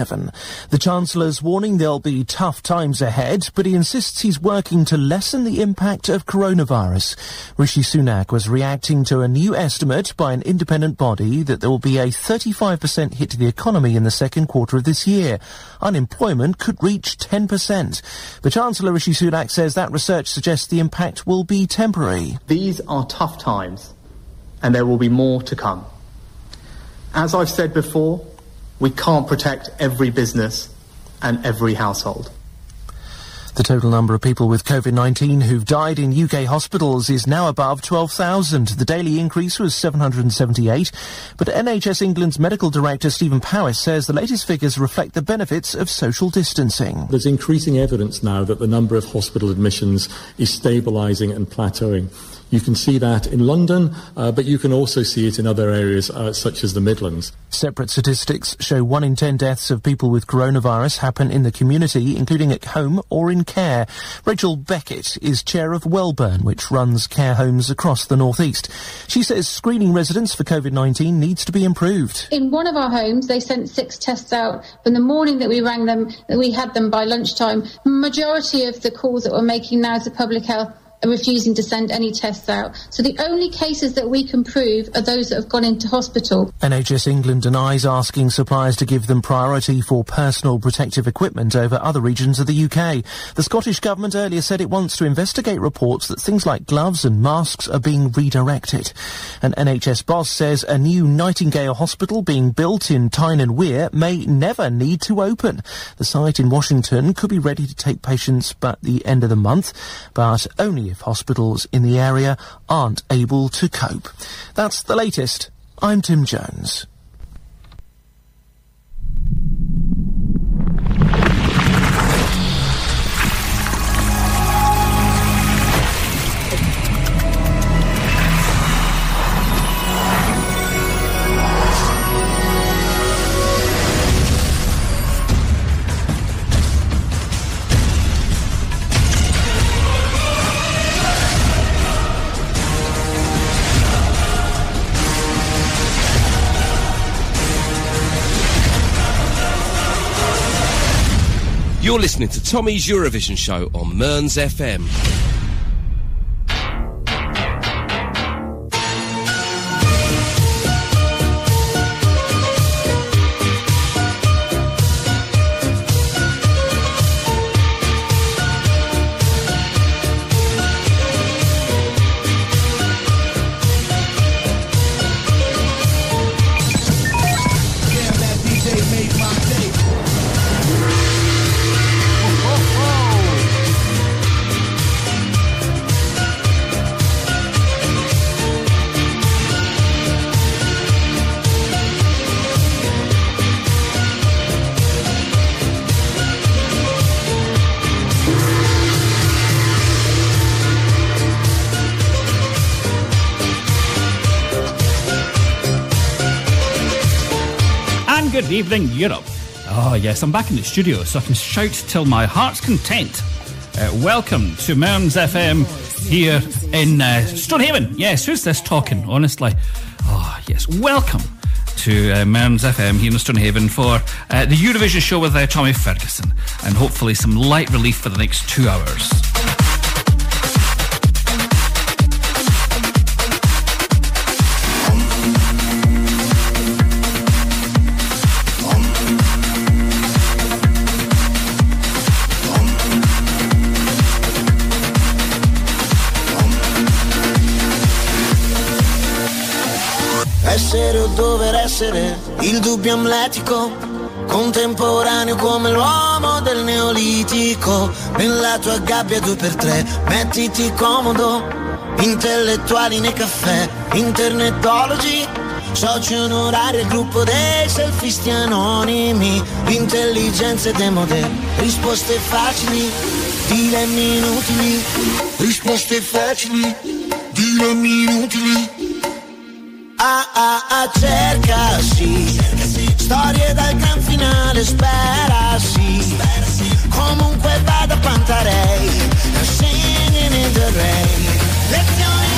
The Chancellor's warning there'll be tough times ahead, but he insists he's working to lessen the impact of coronavirus. Rishi Sunak was reacting to a new estimate by an independent body that there will be a 35% hit to the economy in the second quarter of this year. Unemployment could reach 10%. The Chancellor Rishi Sunak says that research suggests the impact will be temporary. These are tough times, and there will be more to come. As I've said before, we can't protect every business and every household. The total number of people with COVID-19 who've died in UK hospitals is now above 12,000. The daily increase was 778, but NHS England's medical director Stephen Powis says the latest figures reflect the benefits of social distancing. There's increasing evidence now that the number of hospital admissions is stabilising and plateauing. You can see that in London, uh, but you can also see it in other areas uh, such as the Midlands. Separate statistics show one in ten deaths of people with coronavirus happen in the community, including at home or in care. Rachel Beckett is chair of Wellburn, which runs care homes across the northeast. She says screening residents for COVID-19 needs to be improved. In one of our homes, they sent six tests out from the morning that we rang them, that we had them by lunchtime. Majority of the calls that we're making now to public health are refusing to send any tests out. So the only cases that we can prove are those that have gone into hospital. NHS England denies asking suppliers to give them priority for personal protective equipment over other regions of the UK. The Scottish Government earlier said it wants to investigate reports that things like gloves and masks are being redirected. An NHS boss says a new Nightingale hospital being built in Tyne and Wear may never need to open. The site in Washington could be ready to take patients by the end of the month, but only if hospitals in the area aren't able to cope. That's the latest. I'm Tim Jones. You're listening to Tommy's Eurovision show on Mearns FM. And Europe. Oh, yes, I'm back in the studio so I can shout till my heart's content. Uh, welcome to Mearns FM here in uh, Stonehaven. Yes, who's this talking, honestly? Oh, yes, welcome to uh, Mearns FM here in Stonehaven for uh, the Eurovision show with uh, Tommy Ferguson and hopefully some light relief for the next two hours. Essere il dubbio amletico, contemporaneo come l'uomo del neolitico. Nella tua gabbia due per tre, mettiti comodo, intellettuali nei caffè, internetologi. Soci onorari al gruppo dei selfisti anonimi, intelligenze demode, risposte facili, dilemmi inutili, risposte facili, dilemmi inutili. Ah ah ah cerca sì. Storie dal gran finale spera sì. Comunque vada Pantarei Singing in the rain Lezioni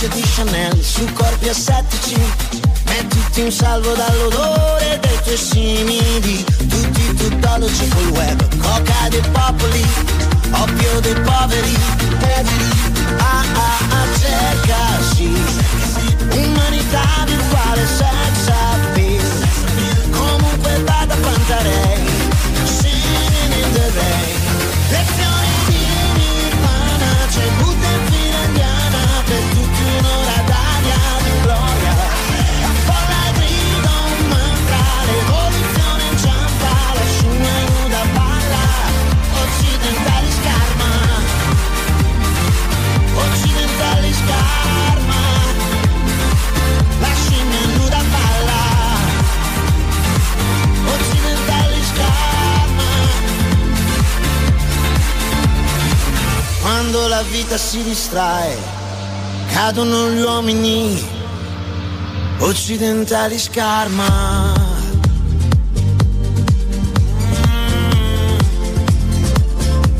tracce di Chanel su corpi assettici. Mettiti in salvo dall'odore dei tuoi simili. Tutti tuttologi col web Coca dei popoli Oppio dei poveri Ah ah ah cercasi Umanità virtuale sex appeal Comunque vada Pantarei in the rain Lezioni Quando la vita si distrae, cadono gli uomini occidentali's karma.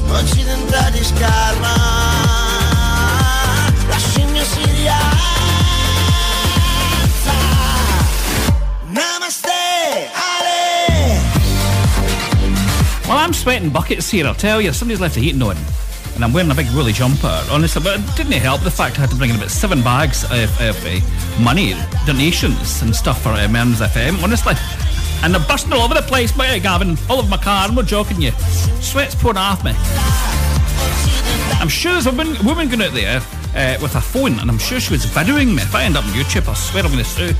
Occidentali's karma. Well, I'm sweating buckets here, I'll tell you. Somebody's left the heating on. And I'm wearing a big woolly jumper, honestly. But didn't it help the fact I had to bring in about seven bags of, of uh, money, donations, and stuff for uh, Mearns FM, honestly. And they're bursting all over the place, by Gavin, all over my car. I'm not joking you. Sweat's pouring off me. I'm sure there's a woman, woman going out there uh, with a phone, and I'm sure she was videoing me. If I end up on YouTube, I swear I'm going to sue.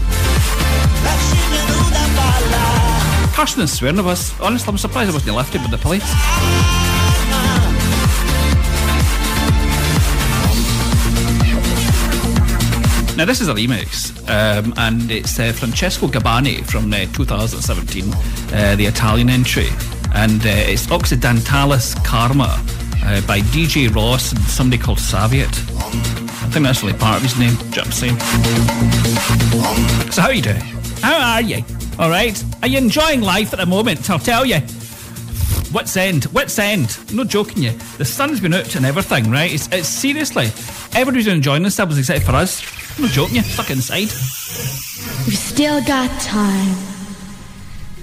Cursing and swearing of us. Honestly, I'm surprised I wasn't lifted by the police. Now, this is a remix, um, and it's uh, Francesco Gabbani from uh, 2017, uh, the Italian entry, and uh, it's Occidentali's Karma uh, by DJ Ross and somebody called Saviet. I think that's really part of his name, do you know I'm saying? So, how are you doing? How are you? All right? Are you enjoying life at the moment? I'll tell you. What's end? What's end? Not joking you. The sun's been out and everything, right? It's, it's seriously. Everybody's enjoying themselves except for us. I'm not joking you. Stuck inside. We've still got time.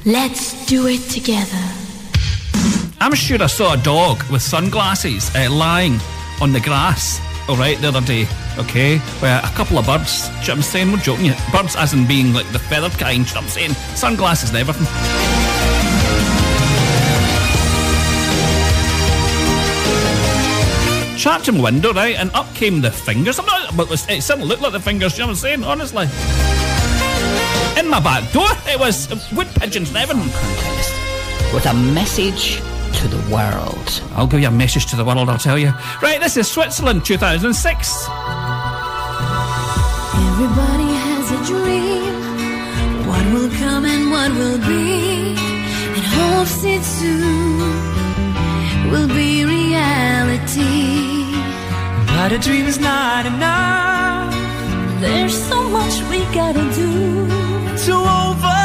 Let's do it together. I'm sure I saw a dog with sunglasses uh, lying on the grass, all right, the other day, okay? With a couple of birds. You know what I'm saying? We're joking you. Birds as in being like the feathered kind, you know what I'm saying? Sunglasses and everything. Trapped in my window, right, and up came the fingers. I'm not, but it certainly looked like the fingers, you know what I'm saying? Honestly. In my back door, it was wood pigeons and everything. with a message to the world. I'll give you a message to the world, I'll tell you. Right, this is Switzerland 2006. Everybody has a dream. What will come and what will be. And hopes it soon will be reality. But a dream is not enough There's so much we gotta do. to overcome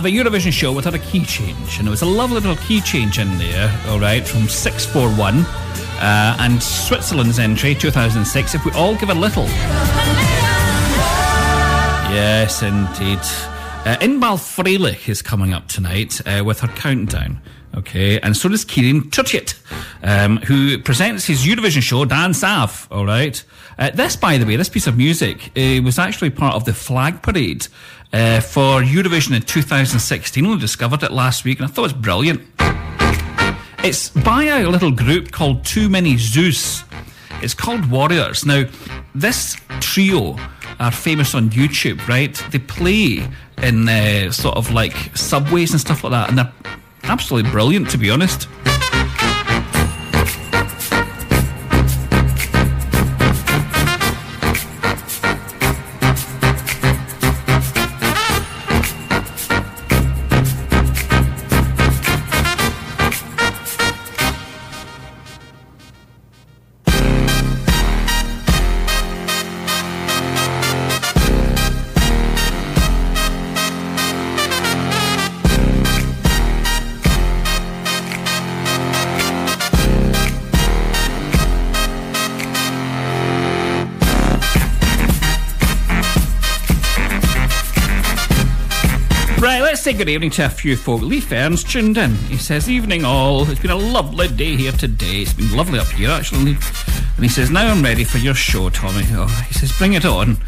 have a Eurovision show without a key change, and there was a lovely little key change in there, all right, from six4one uh, and Switzerland's entry 2006. If we all give a little. Yes, indeed. Uh, Inbal Freilich is coming up tonight uh, with her countdown. Okay, and so does Kieran Turchit, um, who presents his Eurovision show, Dan Sav. All right. Uh, this, by the way, this piece of music uh, was actually part of the flag parade uh, for Eurovision in 2016. I discovered it last week, and I thought it was brilliant. It's by a little group called Too Many Zooz. It's called Warriors. Now, this trio are famous on YouTube, right? They play in uh, sort of like subways and stuff like that, and they're absolutely brilliant, to be honest. Good evening to a few folk. Lee Ferns tuned in. He says, Evening all. It's been a lovely day here today. It's been lovely up here, actually. And he says, Now I'm ready for your show, Tommy. Oh, he says, Bring it on.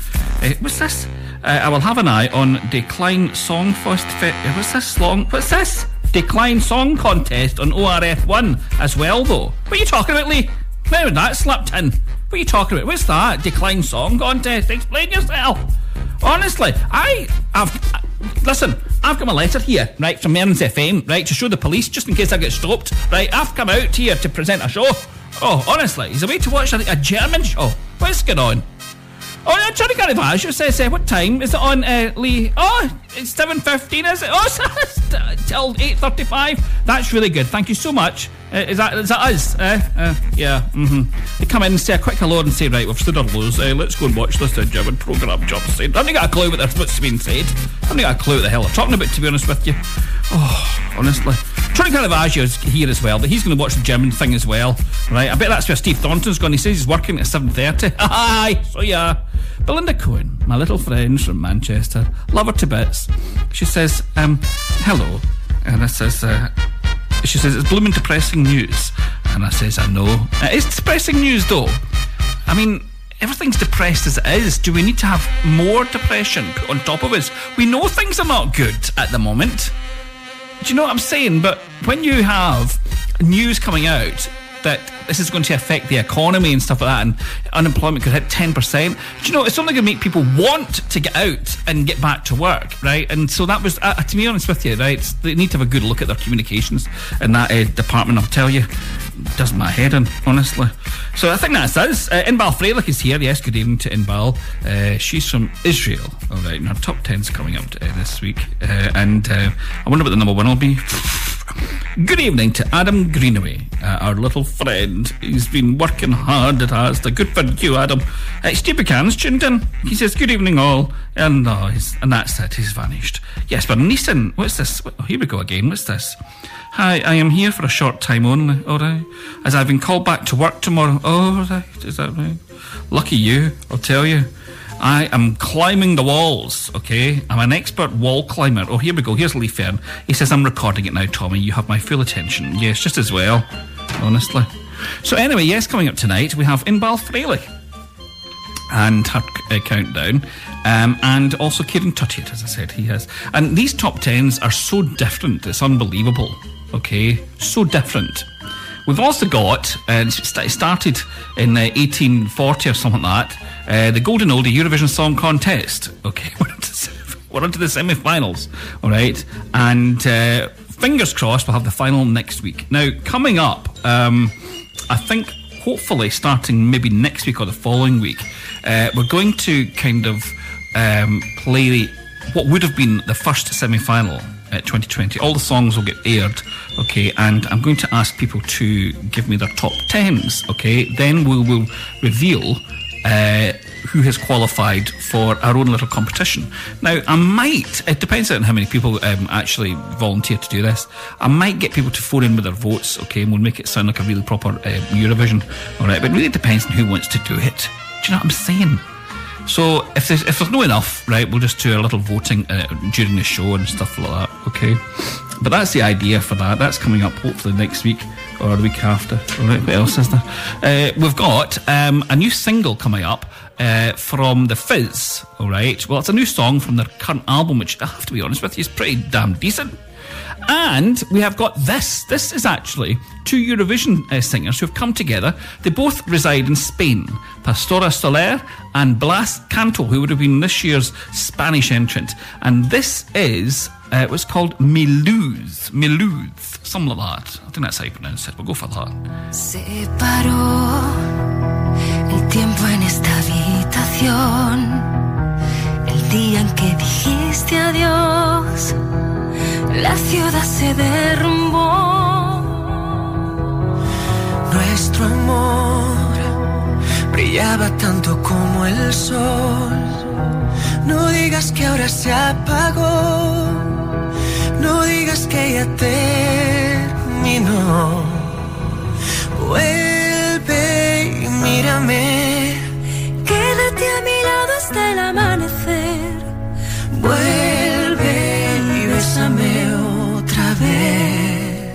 Uh, what's this? Uh, I will have an eye on Decline Song First. Fe- uh, what's this long? What's this? Der kleine Song Contest on ORF1 as well, though. What are you talking about, Lee? Was that slipped in? What are you talking about? What's that? Der kleine Song Contest? Explain yourself. Honestly, I have. Listen, I've got my letter here, right, from Mearns FM, right, to show the police just in case I get stopped, right? I've come out here to present a show. Oh, honestly, he's away to watch a, a German show. What's going on? Oh, yeah, Johnny Caravaggio says, uh, what time is it on, uh, Lee? Oh, it's 7.15, is it? Oh, it's till 8.35. That's really good. Thank you so much. Uh, is that is that us? Uh, uh, yeah. Mm-hmm. They come in and say a quick hello and say, right, we've stood our lows. Uh, let's go and watch this German programme. Job said. I haven't got a clue what they're- what's being said. I haven't got a clue what the hell they're talking about, to be honest with you. Oh, honestly. Johnny Caravaggio's here as well, but he's going to watch the German thing as well, right? I bet that's where Steve Thornton's going. He says he's working at 7.30. Aye, so yeah. Belinda Cohen, my little friend from Manchester, love her to bits. She says, um, hello. And I says, uh, she says, it's blooming depressing news. And I says, I know. It is depressing news, though. I mean, everything's depressed as it is. Do we need to have more depression on top of us? We know things are not good at the moment. Do you know what I'm saying? But when you have news coming out that this is going to affect the economy and stuff like that, and unemployment could hit 10%, do you know, it's only going to make people want to get out and get back to work, right? And so that was, uh, to be honest with you, right, they need to have a good look at their communications in that uh, department, I'll tell you. doesn't my head in, honestly. So I think that's us. Uh, Inbal Freilich is here. Yes, good evening to Inbal. Uh, she's from Israel. All right, and her top 10's coming up uh, this week. Uh, and uh, I wonder what the number one will be. Good evening to Adam Greenaway, uh, our little friend. He's been working hard at. The good for you, Adam. Uh, Steve Buchanan's tuned in. He says, Good evening, all. And, oh, and that's it. He's vanished. Yes, but Neeson, what's this? Oh, here we go again. What's this? Hi, I am here for a short time only, alright? As I've been called back to work tomorrow. Oh, right, is that right? Lucky you, I'll tell you. I am climbing the walls, okay? I'm an expert wall climber. Oh, here we go. Here's Lee Fern. He says, I'm recording it now, Tommy. You have my full attention. Yes, just as well, honestly. So, anyway, yes, coming up tonight, we have Inbal Freilich and her uh, countdown, um, and also Kieran Tuttiett, as I said, he has. And these top tens are so different, it's unbelievable. Okay, so different. We've also got, and it started in uh, 1840 or something like that, uh, the Golden Oldie Eurovision Song Contest. Okay, we're into, we're into the semi finals, all right? And uh, fingers crossed, we'll have the final next week. Now, coming up, um, I think hopefully starting maybe next week or the following week, uh, we're going to kind of um, play what would have been the first semi-final at 2020. All the songs will get aired, okay, and I'm going to ask people to give me their top tens, okay. Then we will reveal uh, who has qualified for our own little competition. Now, I might, it depends on how many people um, actually volunteer to do this. I might get people to phone in with their votes, okay, and we'll make it sound like a really proper uh, Eurovision, all right, but it really depends on who wants to do it. Do you know what I'm saying? So if there's if there's no enough, right, we'll just do a little voting uh, during the show and stuff like that. Okay, but that's the idea for that. That's coming up hopefully next week or the week after. All right, what else is there? Uh, we've got um, a new single coming up. Uh, from the Fizz, all right. Well, it's a new song from their current album, which I have to be honest with you is pretty damn decent. And we have got this. This is actually two Eurovision uh, singers who have come together. They both reside in Spain. Pastora Soler and Blas Canto, who would have been this year's Spanish entrant. And this is uh, what's called Mi luz. Miluz. Something like that. I think that's how you pronounce it. We'll go for that. La ciudad se derrumbó. Nuestro amor brillaba tanto como el sol. No digas que ahora se apagó. No digas que ya terminó. Vuelve y mírame. Quédate a mi lado hasta el amanecer. Vuelve bésame otra vez.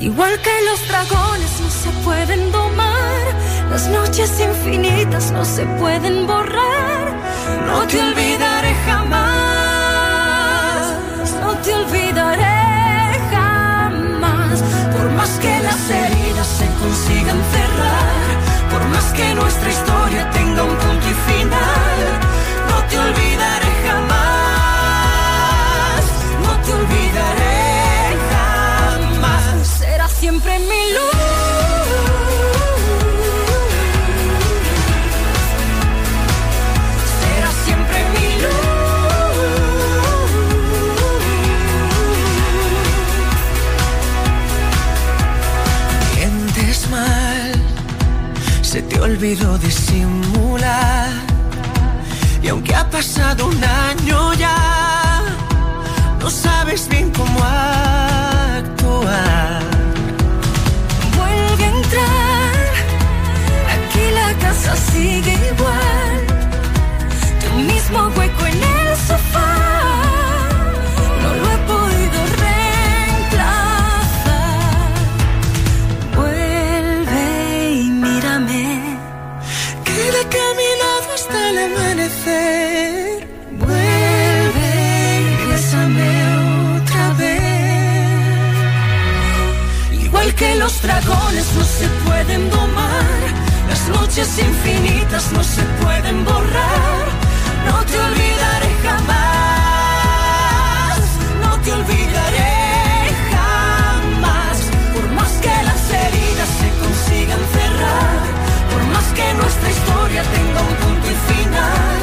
Igual que los dragones no se pueden domar, las noches infinitas no se pueden borrar. No te olvidaré jamás, no te olvidaré jamás. Por más que las heridas se consigan cerrar, por más que nuestra historia tenga un punto y final, olvidó disimular. Y aunque ha pasado un año ya, no sabes bien cómo actuar. Dragones no se pueden domar, las noches infinitas no se pueden borrar. No te olvidaré jamás, no te olvidaré jamás. Por más que las heridas se consigan cerrar, por más que nuestra historia tenga un punto y final,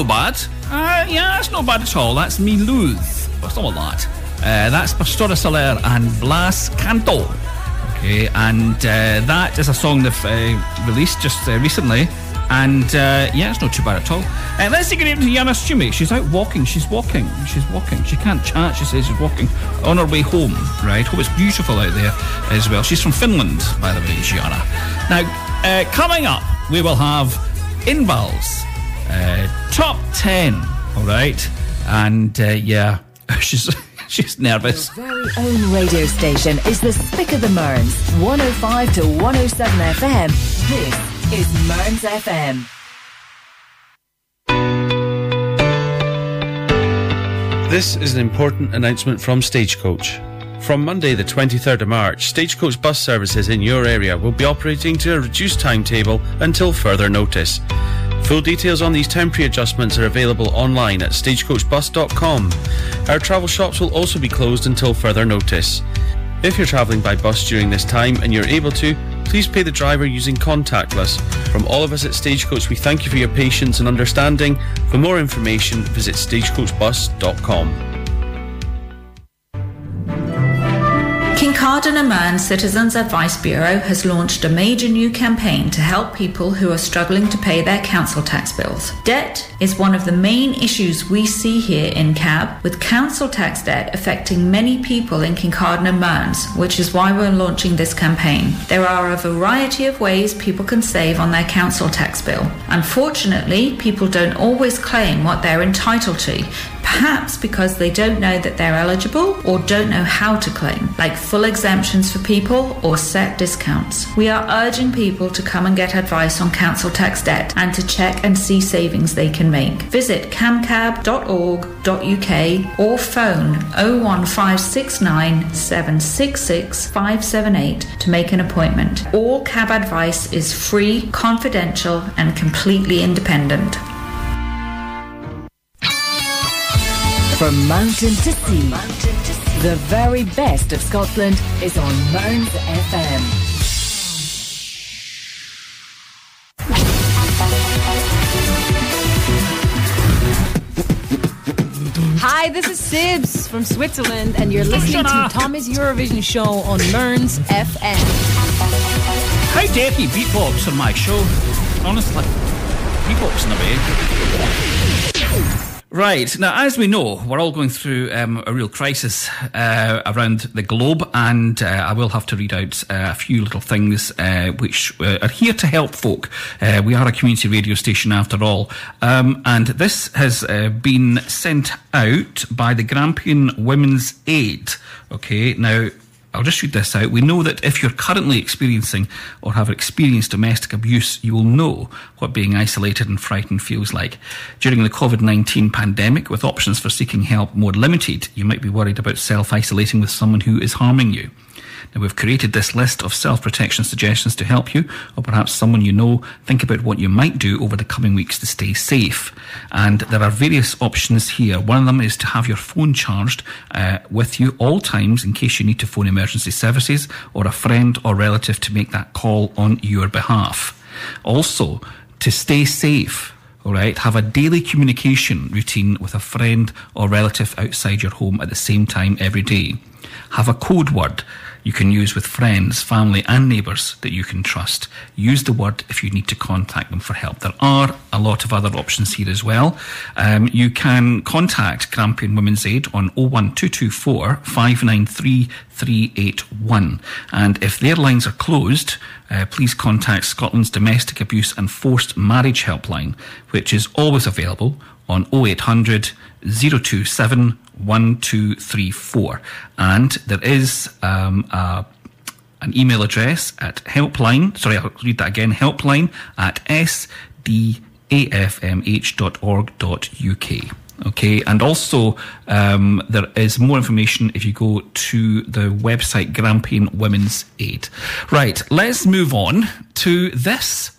no bad. Uh, yeah, that's not bad at all. That's me lose. What's all that? Uh, that's Pastora Soler and Blas Canto. Okay, and uh, that is a song they've uh, released just uh, recently. And uh, yeah, it's not too bad at all. Uh, let's say good evening to Yana Stumi. She's out walking. She's walking. She's walking. She can't chat. She says she's walking on her way home. Right. Hope it's beautiful out there as well. She's from Finland, by the way, Yana. Now, uh, coming up, we will have Inbal's uh, top ten. All right, and uh, yeah, she's she's nervous. very own radio station is the Spick of the Mearns, 105 to 107 FM. This is Mearns FM. This is an important announcement from Stagecoach. From Monday, the 23rd of March, Stagecoach bus services in your area will be operating to a reduced timetable until further notice. Full details on these temporary adjustments are available online at stagecoachbus.com. Our travel shops will also be closed until further notice. If you're travelling by bus during this time and you're able to, please pay the driver using contactless. From all of us at Stagecoach, we thank you for your patience and understanding. For more information, visit stagecoachbus.com. Kincardine and Citizens Advice Bureau has launched a major new campaign to help people who are struggling to pay their council tax bills. Debt is one of the main issues we see here in CAB, with council tax debt affecting many people in Kincardine and Mearns, which is why we're launching this campaign. There are a variety of ways people can save on their council tax bill. Unfortunately, people don't always claim what they're entitled to, perhaps because they don't know that they're eligible or don't know how to claim, like full exemptions for people or set discounts. We are urging people to come and get advice on council tax debt and to check and see savings they can make. Visit camcab.org.uk or phone 01569 766 578 to make an appointment. All cab advice is free, confidential, and completely independent. From mountain to sea, the very best of Scotland is on Mearns FM. Hi, this is Sibs from Switzerland, and you're listening to Tommy's Eurovision show on Mearns FM. How dare he beatbox on my show? Honestly, beatboxing away. Right, now as we know, we're all going through um, a real crisis uh, around the globe, and uh, I will have to read out uh, a few little things uh, which uh, are here to help folk. Uh, we are a community radio station after all, um, and this has been sent out by the Grampian Women's Aid. Okay, now I'll just read this out. We know that if you're currently experiencing or have experienced domestic abuse, you will know what being isolated and frightened feels like. During the COVID 19 pandemic, with options for seeking help more limited, you might be worried about self isolating with someone who is harming you. Now, we've created this list of self protection suggestions to help you, or perhaps someone you know. Think about what you might do over the coming weeks to stay safe. And there are various options here. One of them is to have your phone charged uh, with you all times in case you need to phone emergency services or a friend or relative to make that call on your behalf. Also, to stay safe. All right, have a daily communication routine with a friend or relative outside your home at the same time every day. Have a code word you can use with friends, family, and neighbours that you can trust. Use the word if you need to contact them for help. There are a lot of other options here as well. Um, you can contact Grampian Women's Aid on 01224 593 381. And if their lines are closed, uh, please contact Scotland's Domestic Abuse and Forced Marriage Helpline, which is always available on 0800 027 1234. And there is um, a, an email address at helpline, sorry, I'll read that again, helpline at sdafmh.org.uk. Okay, and also um, there is more information if you go to the website Grampian Women's Aid. Right, let's move on to this.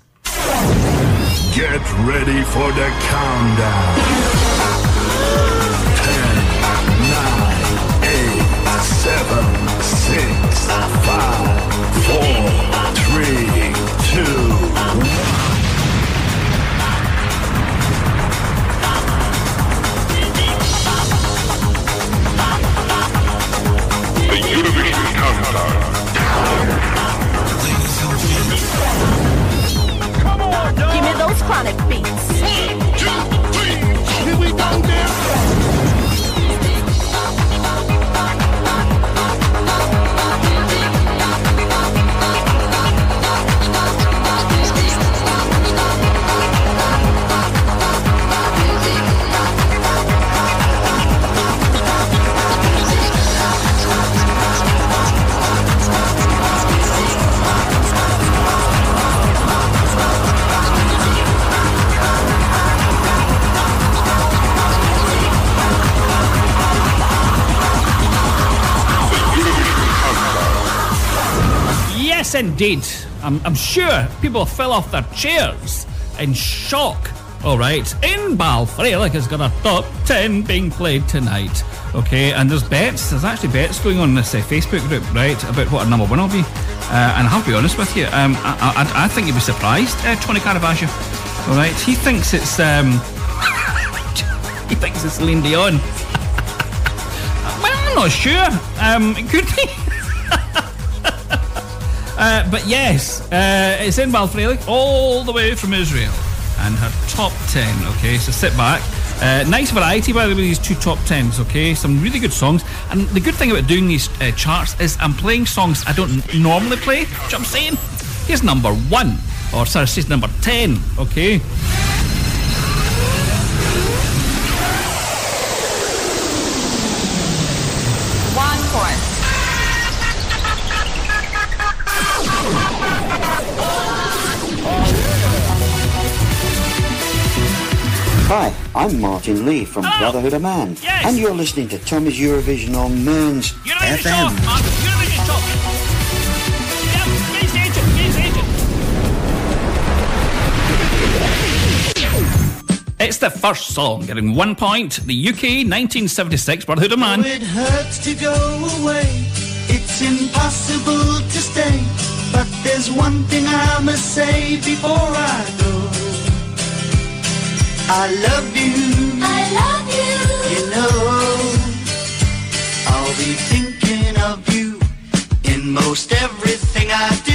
Get ready for the countdown. Give me those chronic beats. One, two, three. Here we go. Indeed. I'm, I'm sure people fell off their chairs in shock. All right, Inbal Freilich has got a top 10 being played tonight. Okay, and there's bets. There's actually bets going on in this uh, Facebook group, right, about what a number one will be. Uh, and I have to be honest with you, um, I, I, I think you'd be surprised, uh, Tony Caravaggio. All right, he thinks it's um, he thinks it's Celine Dion. well, I'm not sure. Um, it could be. Uh, but yes, uh, it's Inbal Freilich, all the way from Israel, and her top 10. Okay, so sit back. Uh, nice variety, by the way, these two top 10s, okay? Some really good songs. And the good thing about doing these uh, charts is I'm playing songs I don't normally play. Do you know what I'm saying? Here's number one, or sorry, she's number 10, okay? Hi, I'm Martin Lee from Brotherhood of Man, Yes. and you're listening to Tommy's Eurovision on Mearns FM. Eurovision top. Yep, he's agent, he's agent. It's the first song, getting one point. The UK 1976 Brotherhood of Man. It hurts to go away. It's impossible to stay. But there's one thing I must say before I go. I love you. I love you. You know, I'll be thinking of you in most everything I do.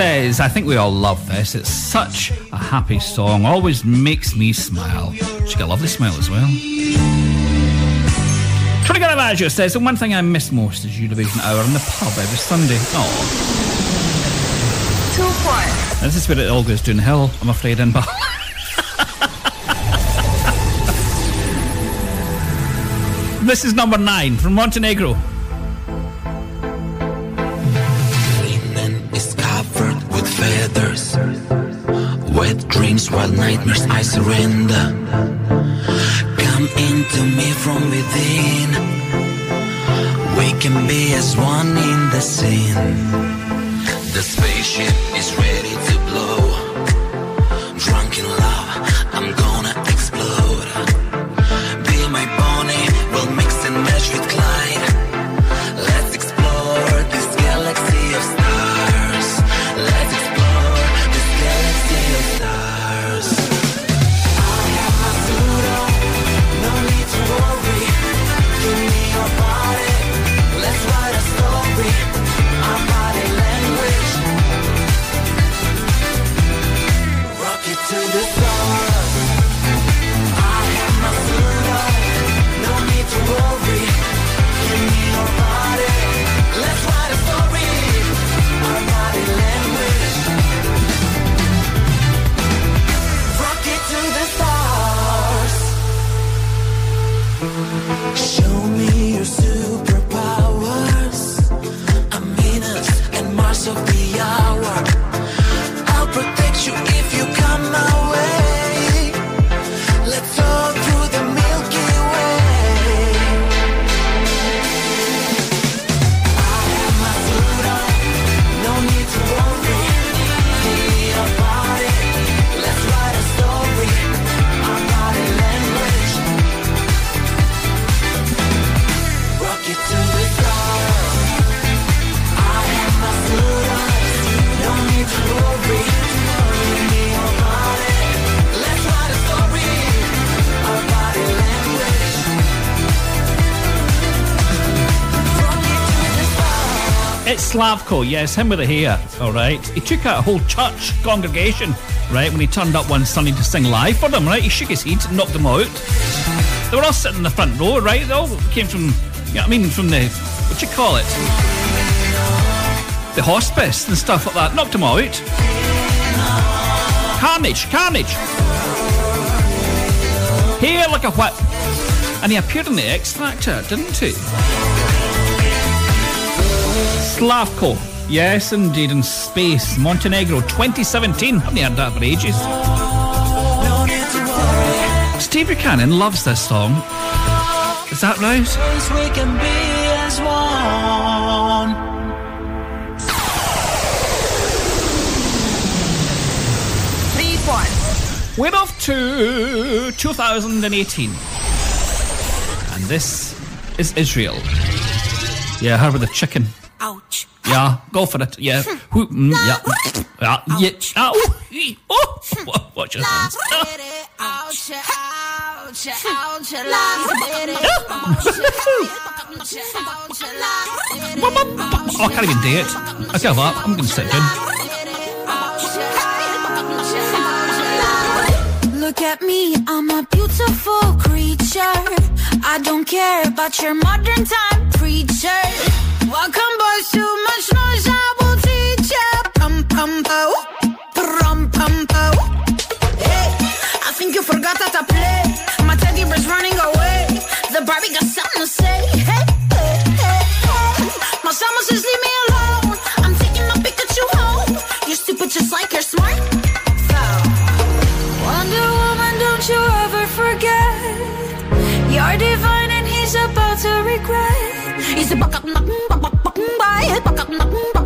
Says, I think we all love this. It's such a happy song, always makes me smile. She got a lovely smile as well. Tony Caravaggio says, the one thing I miss most is Eurovision Hour in the pub every Sunday. Oh, Two points. this is where it all goes downhill, I'm afraid, in Bal- This is number nine from Montenegro. Nightmares, I surrender. Come into me from within. We can be as one in the scene. The spaceship is ready Slavko, yes, him with the hair, alright. He took out a whole church congregation, right, when he turned up one Sunday to sing live for them, right? He shook his head, knocked them out. They were all sitting in the front row, right? They all came from, you know what I mean, from the, what you call it? The hospice and stuff like that. Knocked them out. Carnage, carnage. Hair like a whip. And he appeared in the X Factor, didn't he? Slavko. Yes, indeed, in space. Montenegro 2017. Haven't heard that for ages. Steve Buchanan loves this song. Is that right? We can be as one. Three points. We're off to 2018. And this is Israel. Yeah, her with the chicken. Ouch. Yeah, go for it. Yeah. Who- mm, yeah. Yeah. Yeah. Ow. Ee. Oh. Wa- Watch your hands. Ouch, ouch, ouch, Oh, I can't even do it. I give up. I'm going to sit down. Look at me, I'm a beautiful creature. I don't care about your modern time preacher. Welcome, boys, too much noise, I will teach ya. Pum pum pow, pum pum pow. Hey, I think you forgot how to play. My teddy bear's running away. The Barbie got something to say. Hey, hey, hey, hey. My summer says leave me alone. I'm taking my Pikachu home. You're stupid just like you're smart. Wonder Woman, don't you ever forget. You're divine and he's about to regret. He's a buck up, buck up, buck up, buck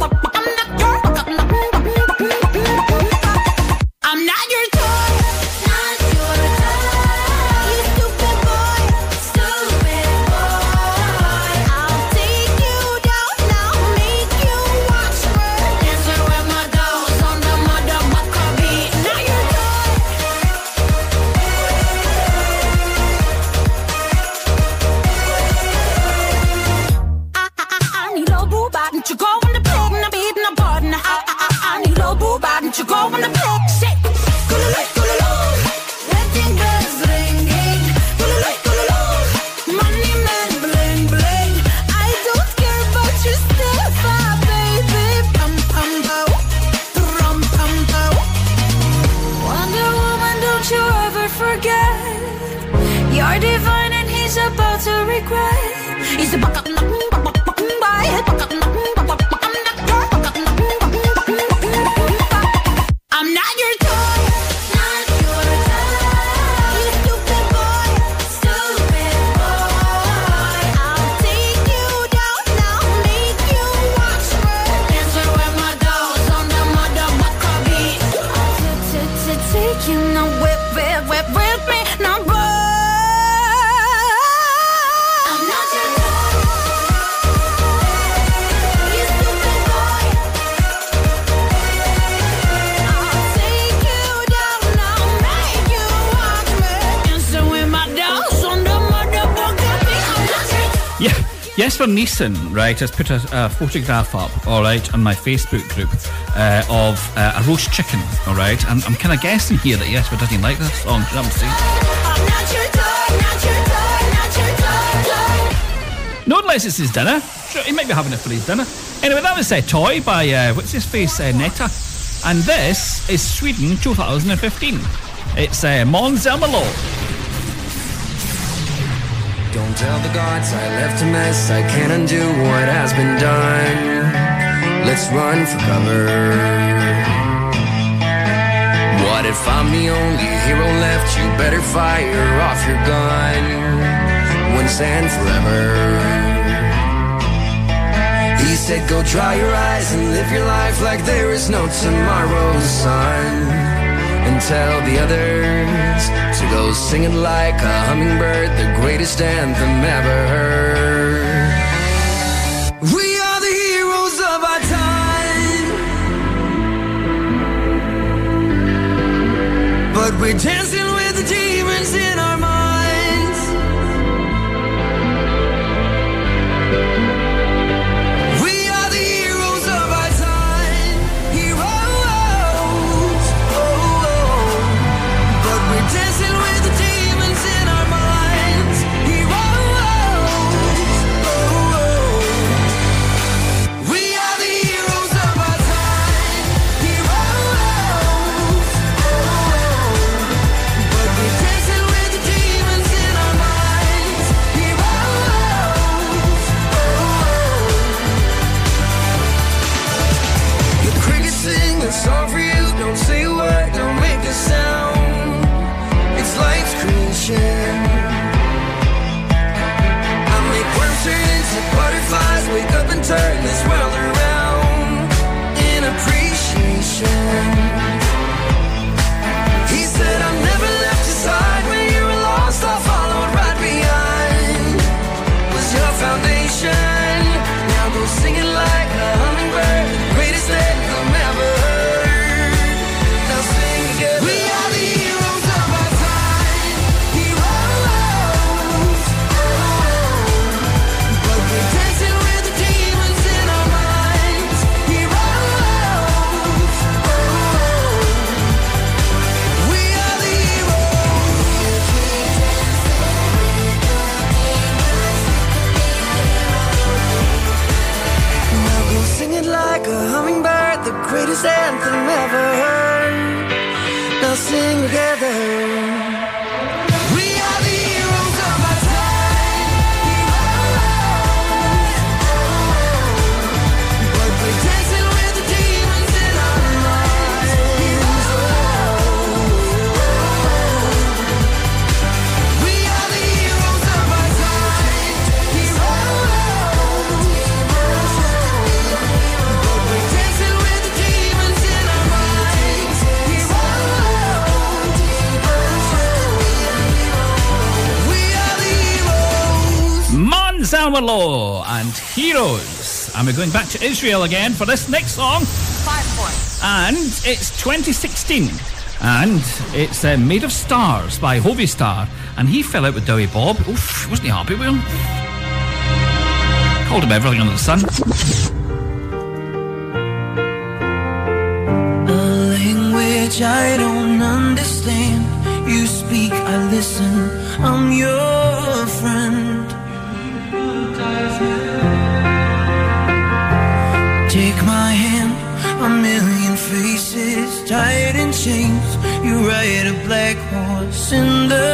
He's a buck up, Jesper Neeson, right, has put a, a photograph up, all right, on my Facebook group uh, of uh, a roast chicken, all right, and I'm kind of guessing here that Jesper doesn't like this song. Do you I'm saying? No, unless it's his dinner. Sure, he might be having it for his dinner. Anyway, that was uh, Toy by, uh, what's his face, uh, Netta. And this is Sweden 2015. It's uh, Måns. Don't tell the gods I left a mess. I can't undo what has been done. Let's run for cover. What if I'm the only hero left? You better fire off your gun once and forever. He said, Go dry your eyes and live your life like there is no tomorrow, son. And tell the others to go singing like a hummingbird, the greatest anthem ever heard. We are the heroes of our time. But we're Måns Zelmerlöw and Heroes. And we're going back to Israel again for this next song. Five points. And it's 2016. And it's uh, Made of Stars by Hovi Star. And he fell out with Dowie Bob. Oof, wasn't he happy with him? Called him everything under the sun. A language I don't understand. You speak, I listen. I'm your tied in chains. You ride a black horse in the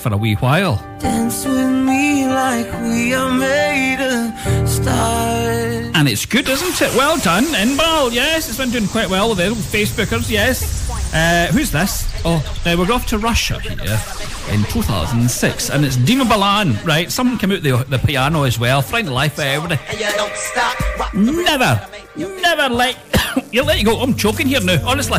for a wee while. Dance with me like we are made of stars. And it's good, isn't it? Well done, Inbal. Yes, it's been doing quite well with the Facebookers. Yes. Uh, who's this? Oh, uh, we're off to Russia here in 2006, and it's Dima Bilan. Right, someone came out the, the piano as well. Find the life for everybody. Never, never let you let you go. I'm choking here now, honestly.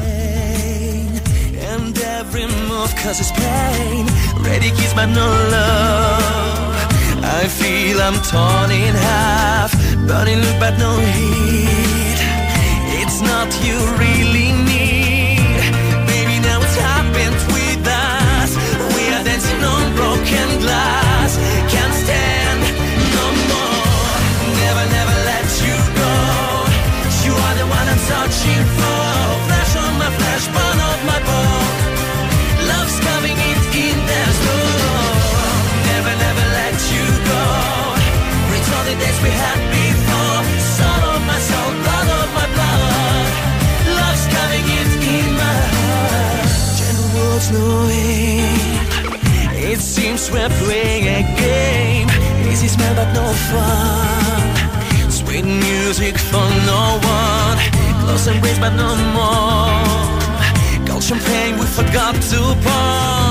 Ready kiss but no love. I feel I'm torn in half. Burning look but no heat. It's not you really need. Baby, now it's happened with us. We are dancing on broken glass. Can't stand no more. Never, never let you go. You are the one I'm searching for. Flash on my flash, burn off my bone. The days we had before. Of my soul, of my blood. Love's coming in, in my heart. It seems we're playing a game. Easy smell, but no fun. Sweet music for no one. Close embrace, but no more. Gold champagne we forgot to pour.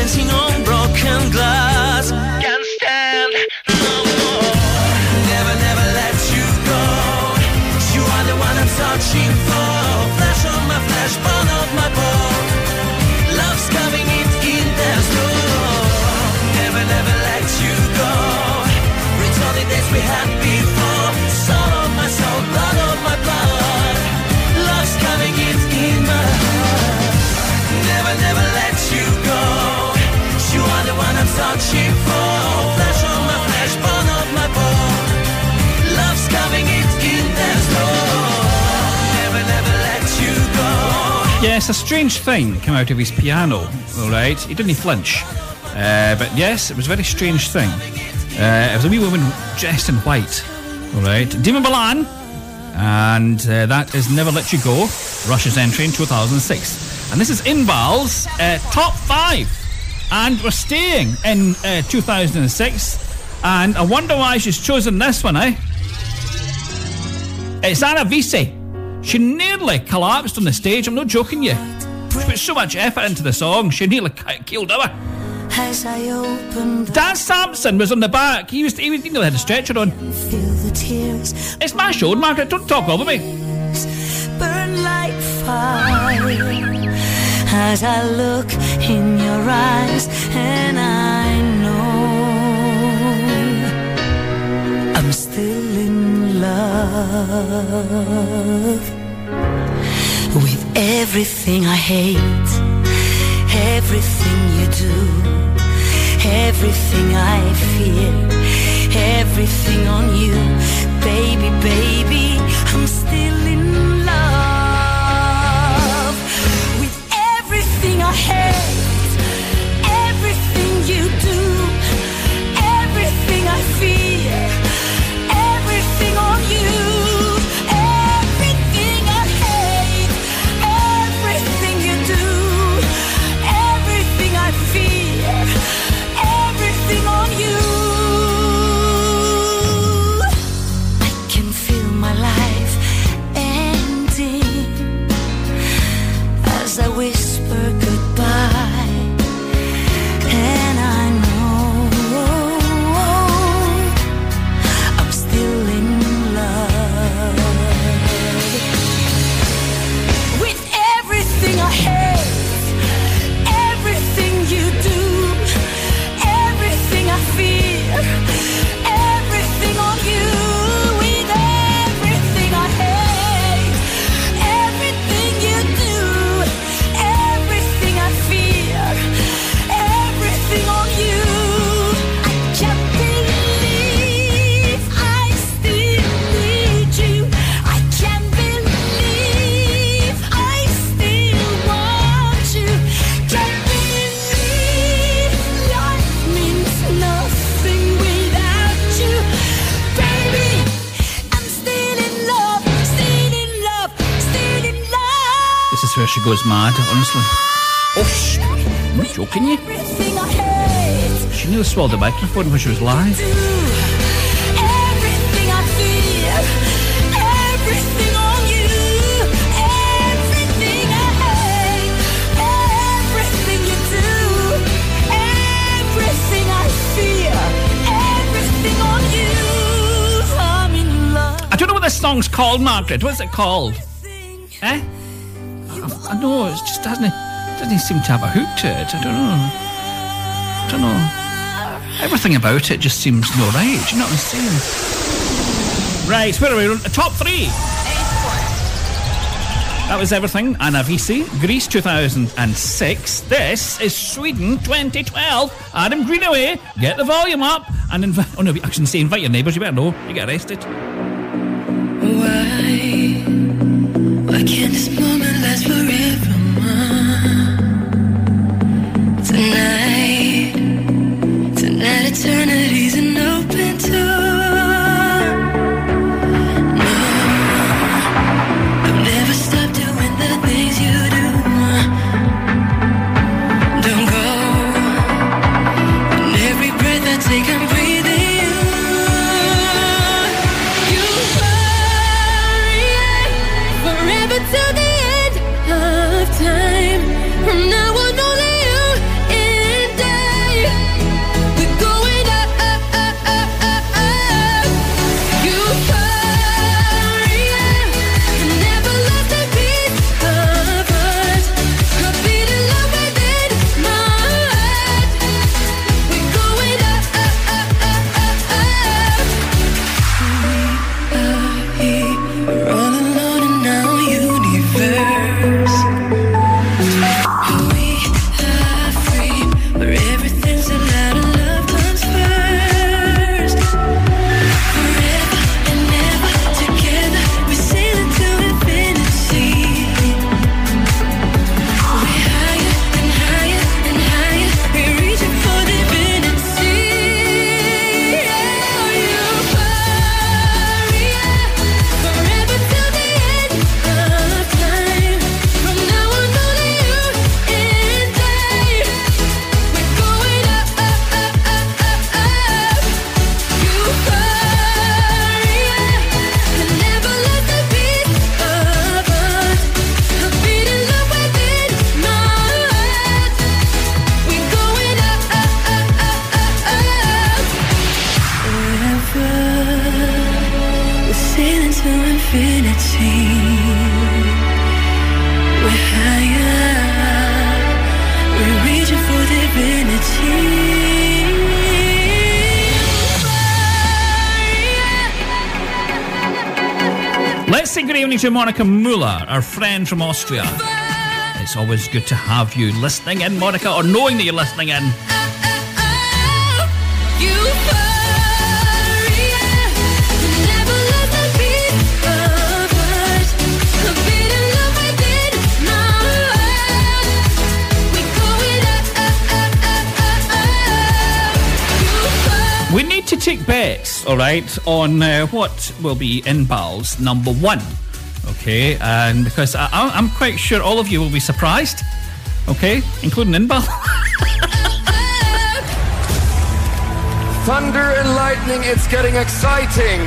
dancing on broken glass. Yes, a strange thing came out of his piano, all right? He didn't flinch. Uh, but yes, it was a very strange thing. Uh, it was a wee woman dressed in white, all right? Dima Bilan, and uh, that is Never Let You Go, Russia's entry in 2006. And this is Inbal's uh, top five. And we're staying in uh, 2006. And I wonder why she's chosen this one, eh? It's Anna Vissi. She nearly collapsed on the stage. I'm not joking you. She put so much effort into the song, she nearly killed over. As I open Dan Sampson was on the back. He was, he was, he nearly had a stretcher on. feel the tears It's my show, Margaret. Don't talk over me. burn like fire as I look in your eyes, and I know I'm still love with everything I hate, everything you do, everything I fear, everything on you, baby, baby. I'm still in love with everything I hate, she goes mad, honestly. Oh, sh- I'm not joking you. Everything I She nearly swallowed the microphone when she was live. everything I fear, everything on you, everything I hate, everything you do, everything I fear, everything on you. I'm in love. I don't know what this song's called, Margaret. What's it called? I, I know, it just doesn't doesn't seem to have a hook to it. I don't know. I don't know. Everything about it just seems no right. Do you know what I'm saying? Right, where are we? Top three. That was everything. Anna Vissi, Greece 2006. This is Sweden 2012. Adam Greenaway, get the volume up and invite. Oh no, I shouldn't say invite your neighbours. You better know. You get arrested. Why? Why can't this say good evening to Monica Muller, our friend from Austria. It's always good to have you listening in, Monica, or knowing that you're listening in. Take bets, all right, on uh, what will be Inbal's number one. Okay, and because I, I- I'm quite sure all of you will be surprised. Okay, including Inbal. Thunder and lightning, it's getting exciting.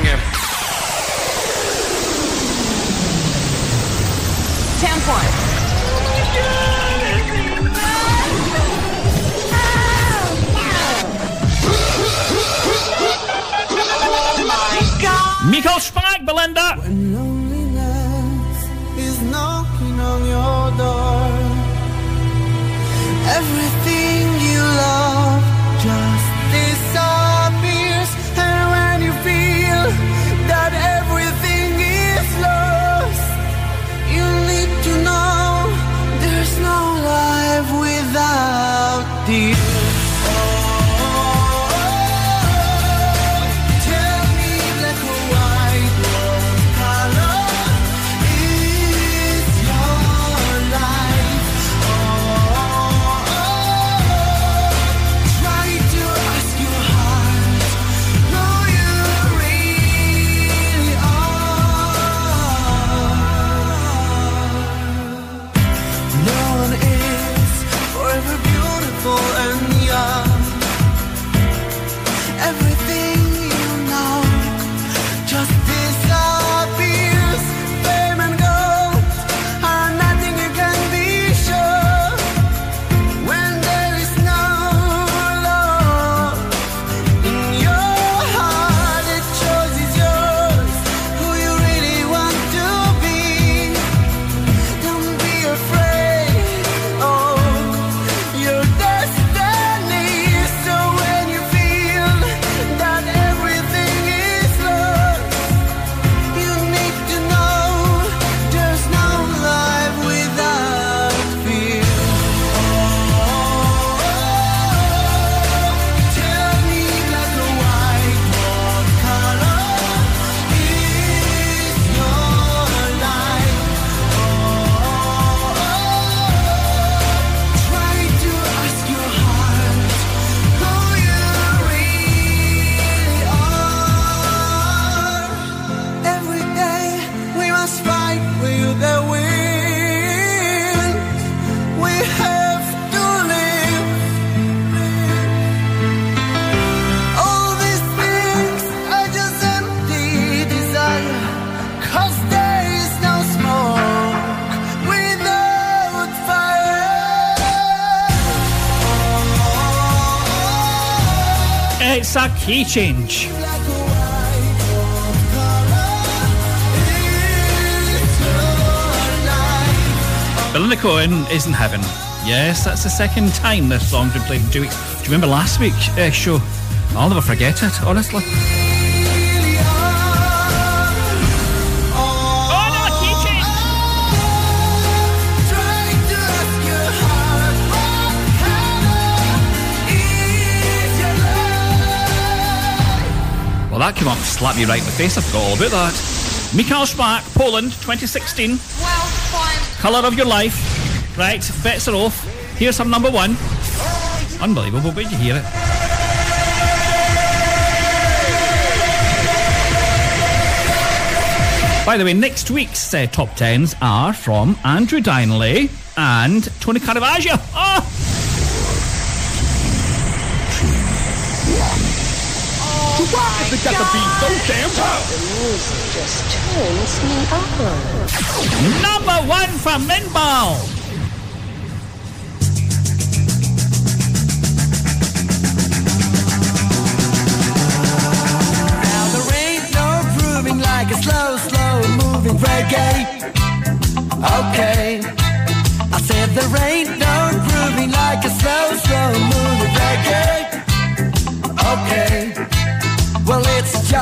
Ten points. Michał Szpak, Belinda. is knocking on your door. Everything you love It's a key change. Belinda Cohen is in heaven. Yes, that's the second time this song's been played in two weeks. Do you remember last week's uh, show? I'll never forget it, honestly. That came up slapped me right in the face. I forgot all about that. Michał Szpak, Poland, 2016. Colour of your life. Right, bets are off. Here's some number one. Unbelievable, but you hear it. By the way, next week's uh, top tens are from Andrew Dyneley and Tony Caravaggio. Oh! Why has it got to be so damn tough? The music just turns me on. Number one for Minball. Now there ain't no grooving like a slow, slow moving reggae. Okay. I said there ain't no grooving like a slow, slow moving reggae.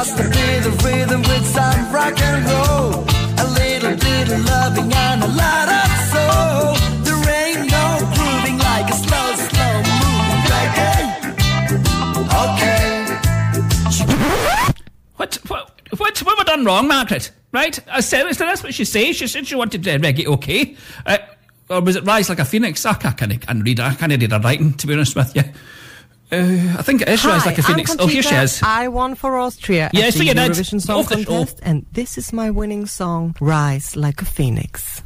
just a bit of rhythm with some rock and roll. A little bit of loving and a lot of soul. There ain't no grooving like a slow, slow moving reggae. Okay. What, what, what, what have I done wrong, Margaret? Right? I said, that's what she says. She said she wanted uh, reggae, okay. Uh, or was it rise like a phoenix? Ah, I can't, I can't read. I can't read her writing, to be honest with you. Uh, I think it is Rise Hi, Like a Phoenix. I'm oh, here she Conchita. is. I won for Austria Yeah, at so the you did. Eurovision Song Off the show. Contest, and this is my winning song, "Rise Like a Phoenix."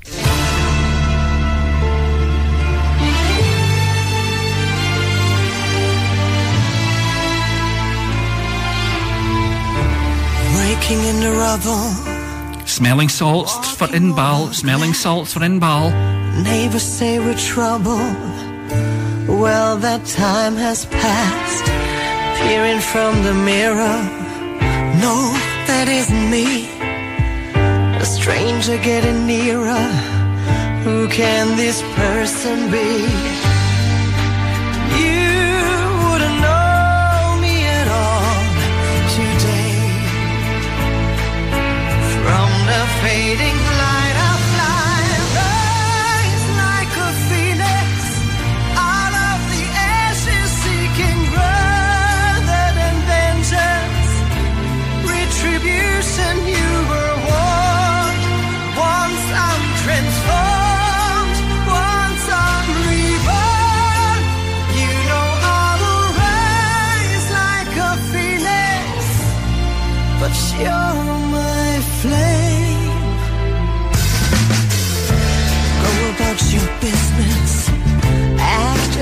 Waking in the rubble, Smelling salts for Inbal. Smelling salts for Inbal. neighbors say we're trouble. Well, that time has passed. Peering from the mirror, no, that isn't me. A stranger getting nearer. Who can this person be?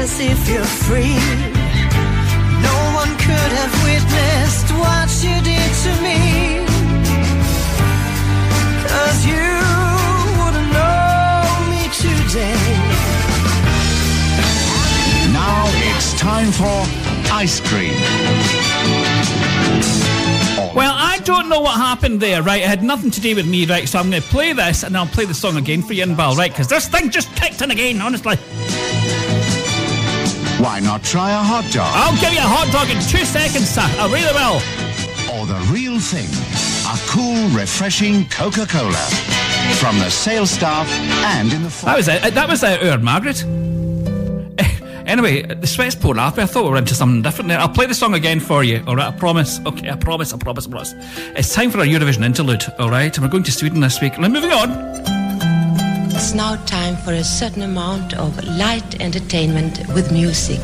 As if you're free. No one could have witnessed what you did to me. Cause you wouldn't know me today. Now it's time for ice cream. Well, I don't know what happened there, right? It had nothing to do with me, right? So I'm going to play this and I'll play the song again for you, Inbal, right? Because this thing just kicked in again, honestly. Why not try a hot dog? I'll give you a hot dog in two seconds, sir. I really will. Or the real thing, a cool, refreshing Coca-Cola. From the sales staff and in the... That was it. That was uh, our Margaret. Anyway, the sweat's pouring off me. I thought we were into something different there. I'll play the song again for you, alright? I promise. Okay, I promise, I promise, I promise. It's time for our Eurovision interlude, alright? And we're going to Sweden this week. Now, moving on. It's now time for a certain amount of light entertainment with music.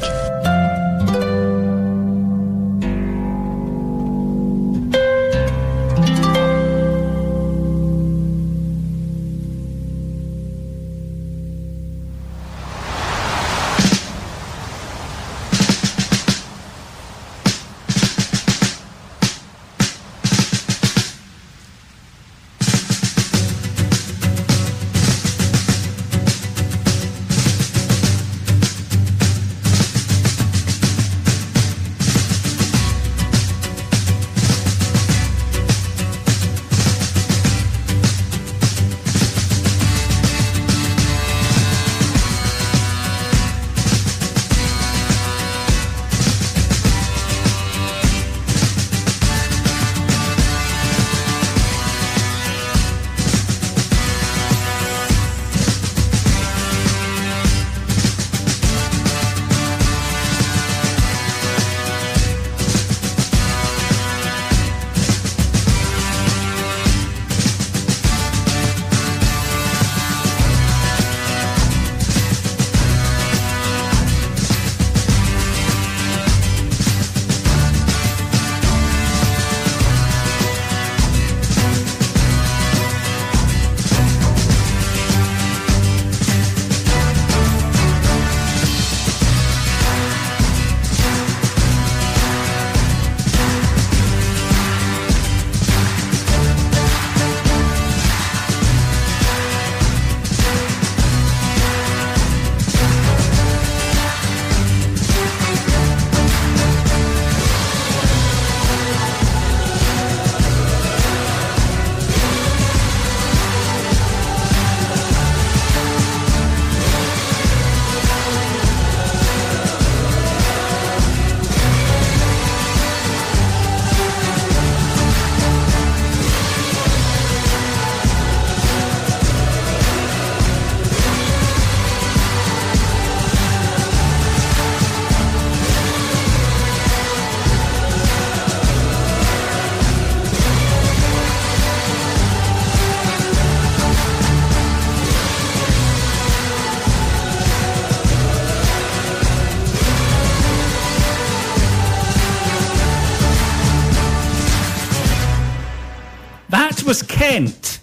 Kent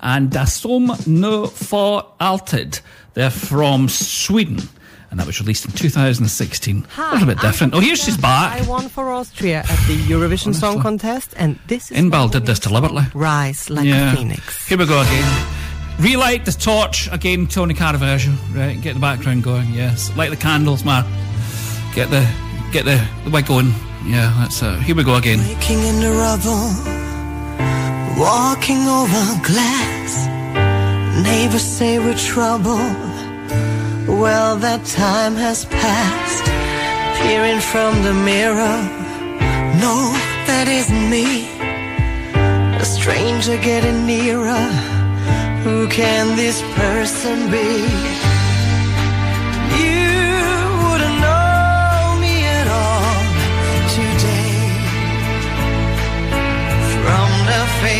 and Då som nu för alltid. They're from Sweden. And that was released in 2016. Hi, a little bit I'm different. Oh, here she's back. I won for Austria at the Eurovision Song Contest, and this is Inbal did this deliberately. Rise Like Yeah. a Phoenix. Here we go again. Relight the torch again, Tony Caravaggio. Right, get the background going. Yes, light the candles, man. Get the get the, the way going. Yeah, that's uh, here we go again. Waking in the rubble, walking over glass. Neighbors say we're trouble. Well, that time has passed. Peering from the mirror, no, that isn't me. A stranger getting nearer. Who can this person be?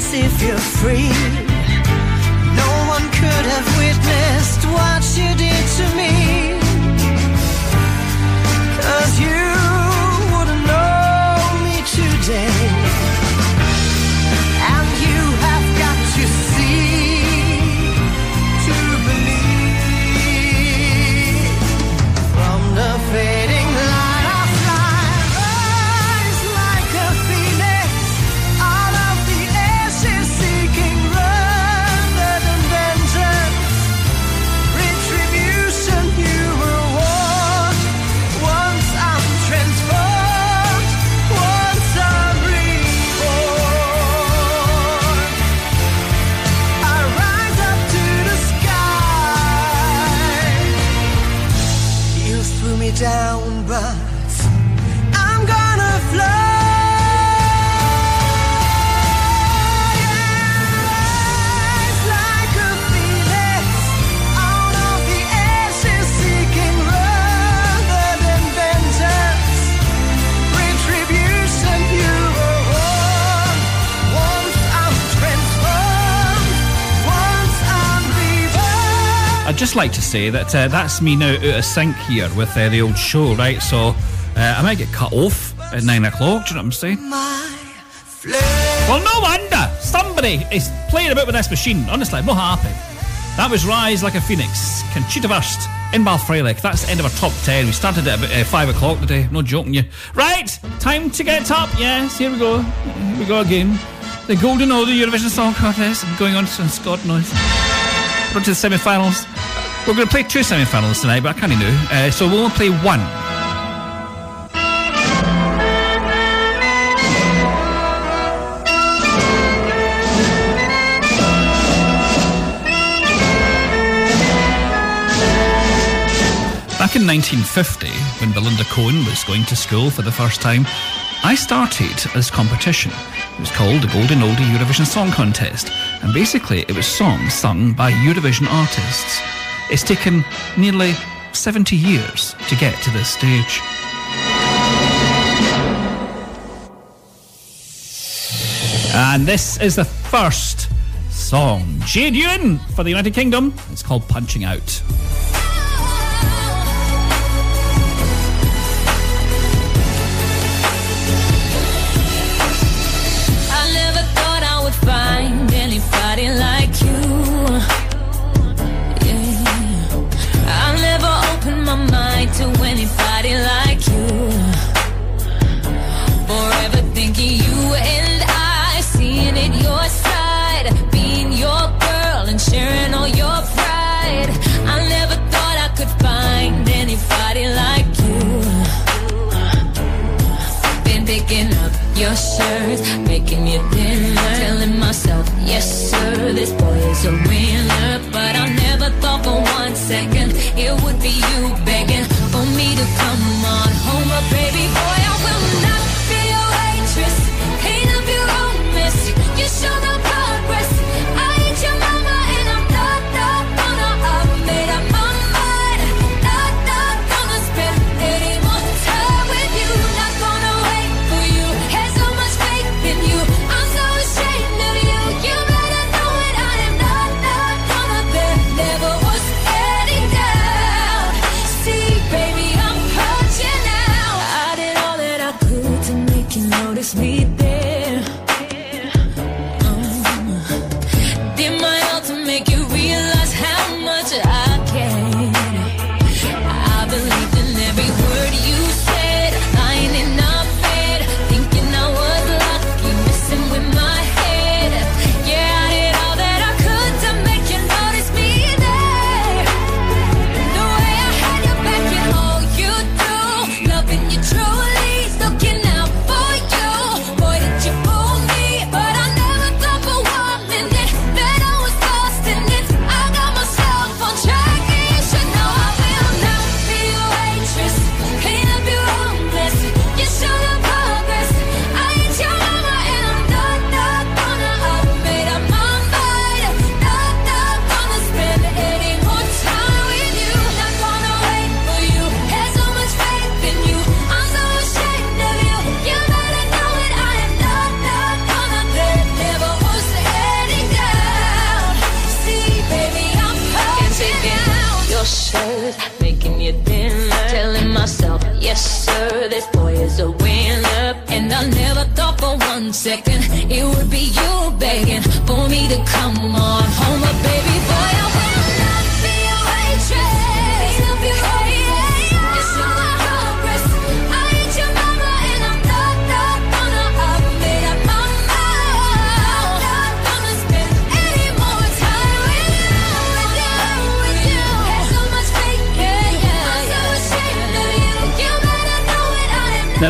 as if you're free. No one could have witnessed what you did to me. Cause you just like to say that uh, that's me now out of sync here with uh, the old show, right? So uh, I might get cut off at nine o'clock. Do you know what I'm saying? Well, no wonder somebody is playing about with this machine. Honestly, I'm not happy. That was Rise Like a Phoenix, Conchita Wurst, Inbal Freilich. That's the end of our top 10. We started at about uh, 5 o'clock today. No joking you. Right, time to get up. Yes, here we go. Here we go again. The Golden Oldie Eurovision Song Contest going on since God knows. We're to the semi finals. We're going to play two semi finals tonight, but I can't do. Uh, so we'll only play one. Back in 1950, when Belinda Cohen was going to school for the first time, I started this competition. It was called the Golden Oldie Eurovision Song Contest, and basically it was songs sung by Eurovision artists. It's taken nearly 70 years to get to this stage. And this is the first song. Jade Ewen for the United Kingdom. It's called Punching Out. Your shirts, making you dinner, telling myself, yes sir, this boy is a winner. To come on home.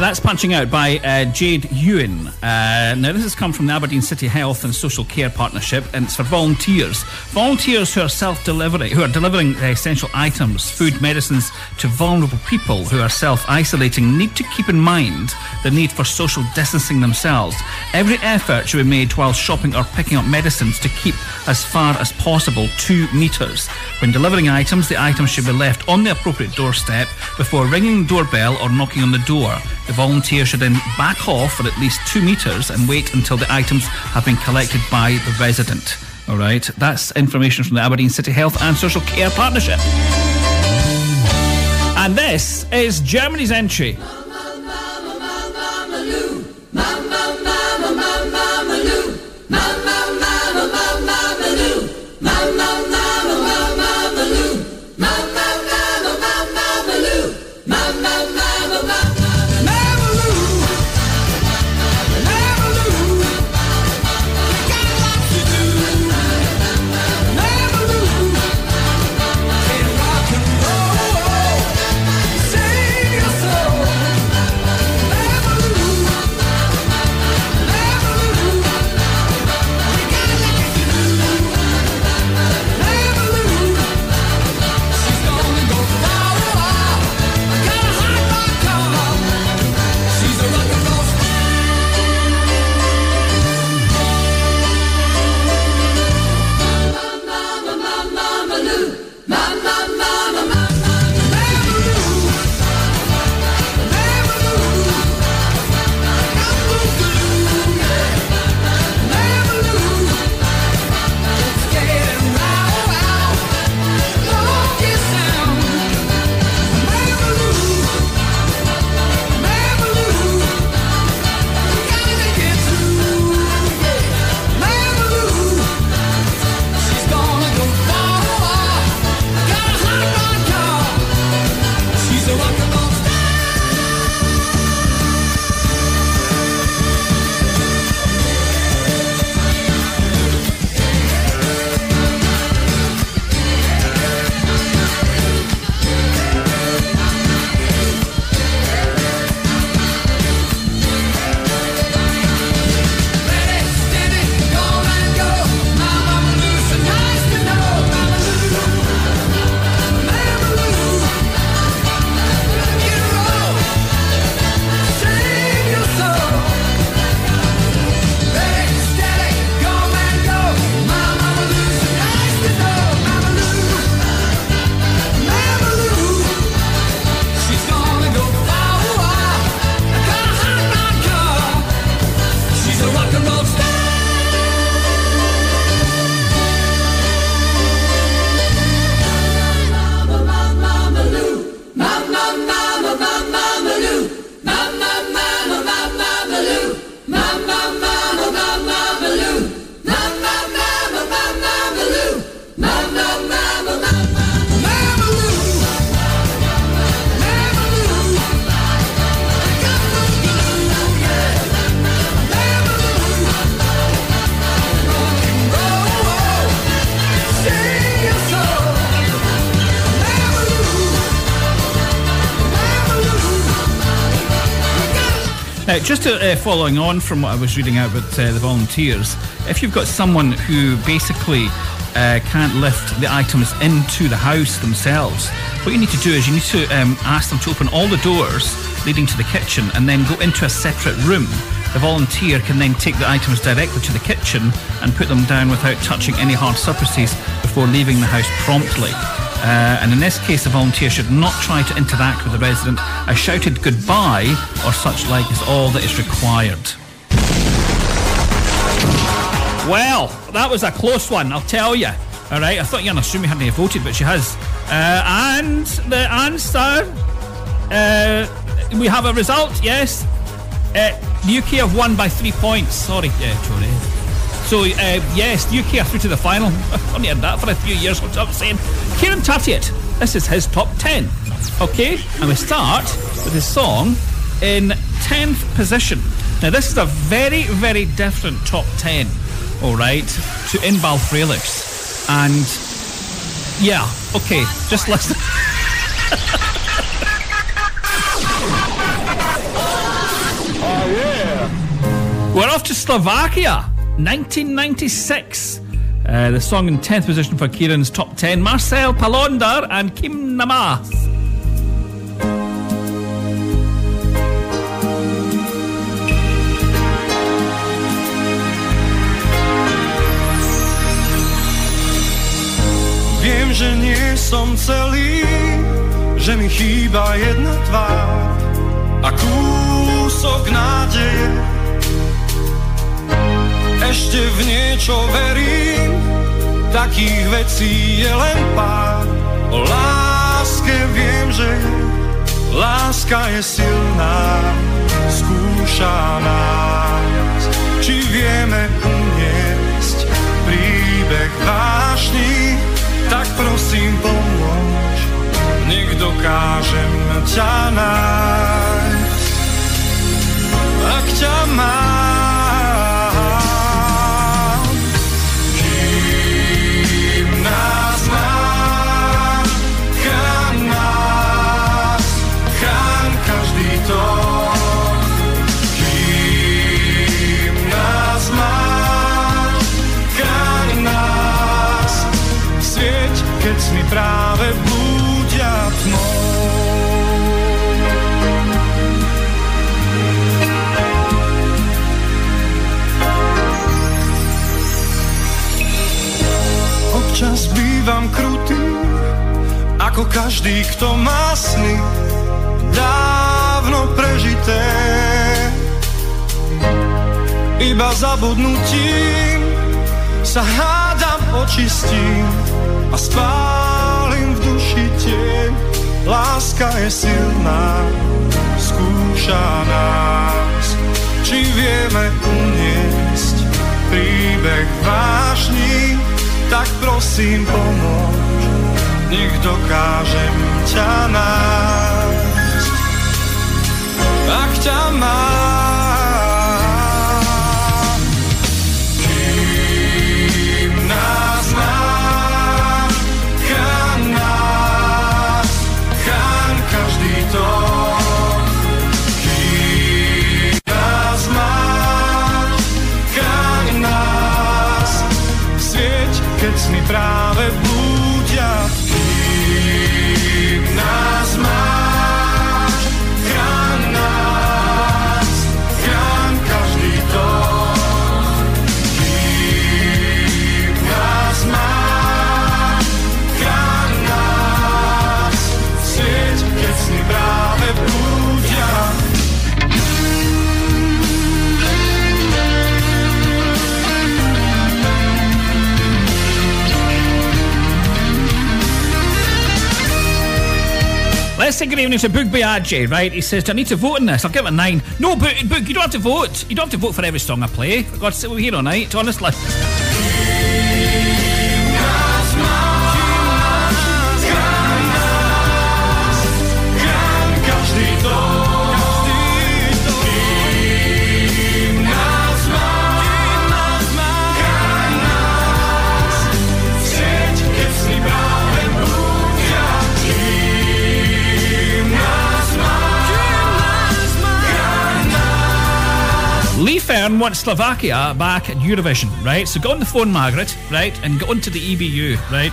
Now that's punching out by uh, Jade Ewen. Uh, now this has come from the Aberdeen City Health and Social Care Partnership, and it's for volunteers. Volunteers who are self-delivering, who are delivering uh, essential items, food, medicines to vulnerable people who are self-isolating, need to keep in mind the need for social distancing themselves. Every effort should be made while shopping or picking up medicines to keep as far as possible two metres. When delivering items, the items should be left on the appropriate doorstep before ringing the doorbell or knocking on the door. The volunteer should then back off for at least two metres and wait until the items have been collected by the resident. All right, that's information from the Aberdeen City Health and Social Care Partnership. And this is Germany's entry. Just to, uh, following on from what I was reading out with uh, the volunteers, if you've got someone who basically uh, can't lift the items into the house themselves, what you need to do is you need to um, ask them to open all the doors leading to the kitchen and then go into a separate room. The volunteer can then take the items directly to the kitchen and put them down without touching any hard surfaces before leaving the house promptly. Uh, and in this case, the volunteer should not try to interact with the resident. A shouted goodbye or such like is all that is required. Well, that was a close one, I'll tell you. All right, I thought Yana Sumi hadn't voted, but she has. Uh, and the answer uh, we have a result, yes. Uh, the UK have won by three points. Sorry, uh, Tony. So, uh, yes, the UK are through to the final. I've only had that for a few years, what's I'm saying. Kieran Tartiet, this is his top 10. Okay? And we start with his song in 10th position. Now, this is a very, very different top 10, all right, to Inbal Freilich's. And, yeah, okay, just listen. Oh, yeah. We're off to Slovakia, 1996. Uh, the song in 10th position for Kieran's top 10, Marcel Palonder and Kým nás máš. Viem, že nie som celý, že mi chýba jedna tvár a kúsok nádeje. Ešte v niečo verím, takých vecí je len pár. O láske viem, že láska je silná, skúša nás, či vieme uniesť príbeh vášny, tak prosím pomôž, nech dokážem ťa nájsť. Ak ťa mám, bývam krutý, ako každý, kto má sny dávno prežité. Iba zabudnutím sa hádam očistím a spálim v duši tieň. Láska je silná, skúša nás, či vieme uniesť príbeh vášní, tak prosím pomôž, nech dokážem ťa nájsť. Ak ťa mám, Let's good evening to Boog Biaggi, right? He says, Do I need to vote on this? I'll give it a nine. No, Boog, you don't have to vote. You don't have to vote for every song I play. For God's sake, we're here all night, honestly. Wants Slovakia back at Eurovision, right? So go on the phone, Margaret, right? And go onto the EBU, right?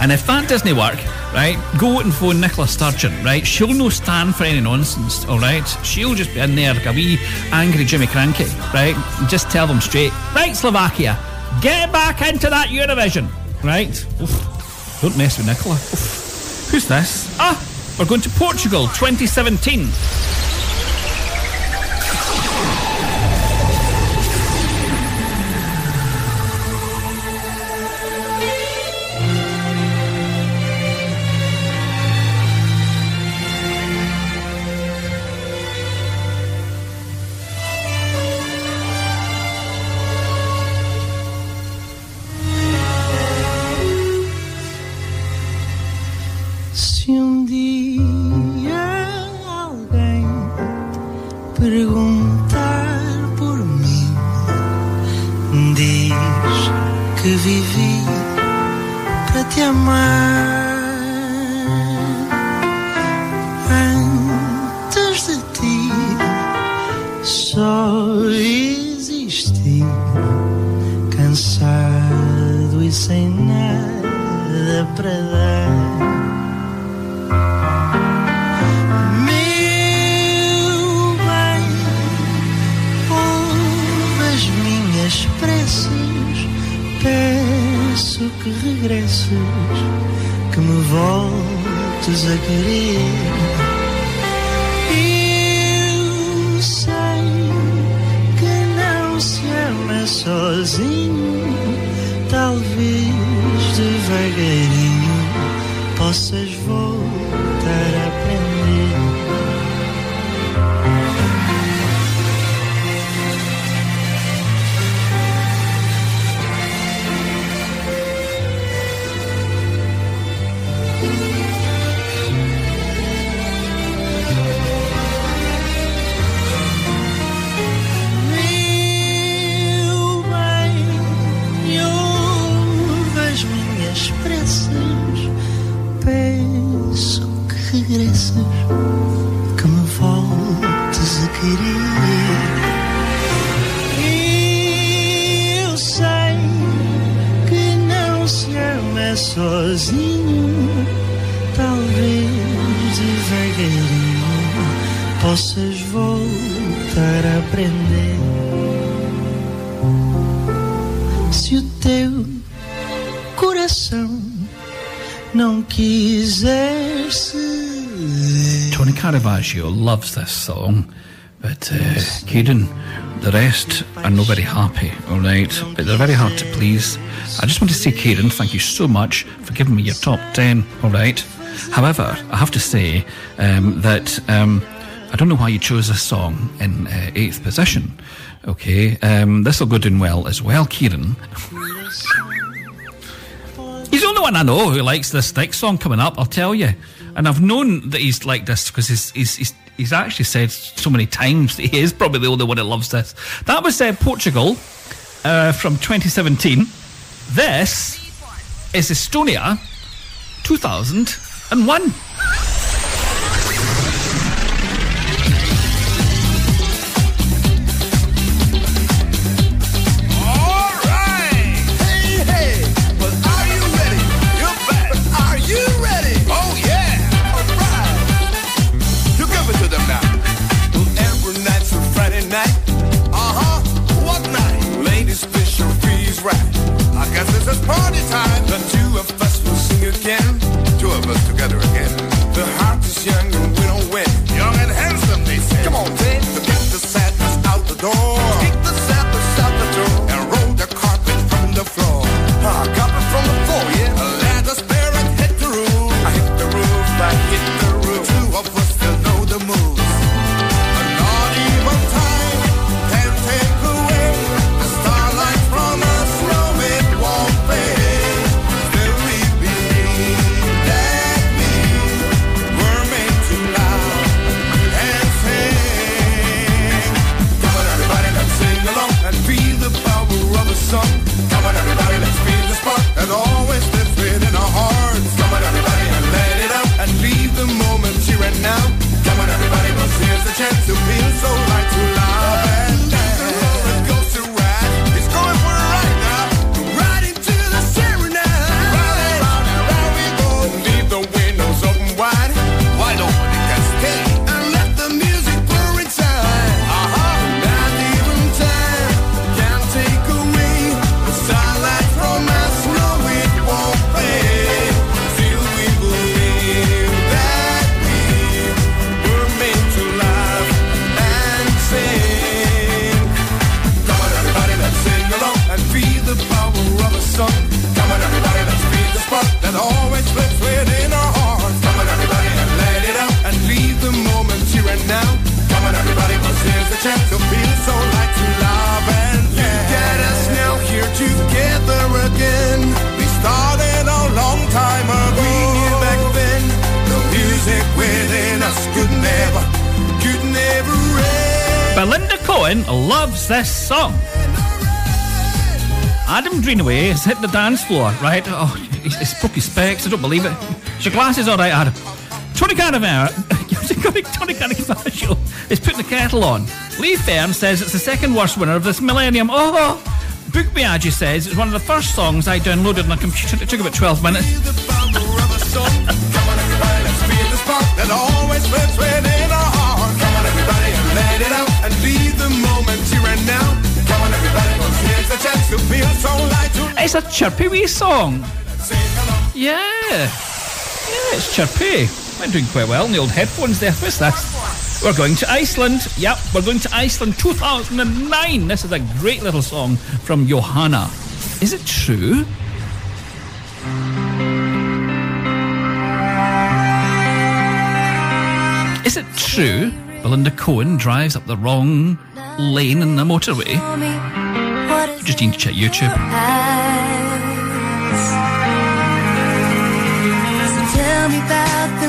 And if that doesn't work, right, go and phone Nicola Sturgeon, right? She'll no stand for any nonsense, all right? She'll just be in there like a wee angry Jimmy Krankie, right? And just tell them straight, right, Slovakia, get back into that Eurovision, right? Oof, don't mess with Nicola. Oof. Who's this? Ah, we're going to Portugal 2017. Loves this song. But uh, Kieran, the rest are not very happy, all right? But they're very hard to please. I just want to say, Kieran, thank you so much for giving me your top 10, all right? However, I have to say um, that um, I don't know why you chose this song in uh, eighth position. Okay, um, this will go down well as well, Kieran. One I know who likes this Stick song coming up, I'll tell you. And I've known that he's like this because he's, he's, he's, he's, actually said so many times that he is probably the only one that loves this. That was uh, Portugal uh, from 2017. This is Estonia 2001. Hit the dance floor, right? Oh, he's, he's specs. I don't believe it. Is your glasses all right, Adam? Tony Cannavaro, Tony Cannavaro is putting the kettle on. Lee Fern says it's the second worst winner of this millennium. Oh, Book Biaggi says it's one of the first songs I downloaded on a computer. It took about 12 minutes. It's a chirpy wee song. Yeah. Yeah, it's chirpy. I'm doing quite well in the old headphones there. What's that? We're going to Iceland. Yep, we're going to Iceland 2009. This is a great little song from Yohanna. Is it true? Is it true Belinda Cohen drives up the wrong lane in the motorway? Just need to check YouTube. So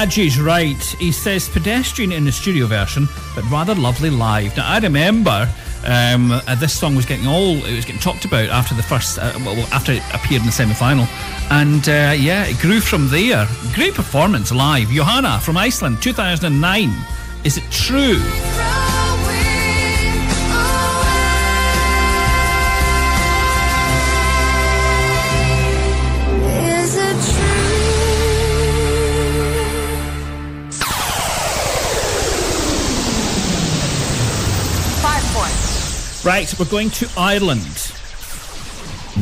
Well, right. He says pedestrian in the studio version, but rather lovely live. Now, I remember um, uh, this song was getting all it was getting talked about after the first, uh, well, after it appeared in the semi-final, and uh, yeah, it grew from there. Great performance live. Yohanna from Iceland, 2009. Is it true? Right, we're going to Ireland.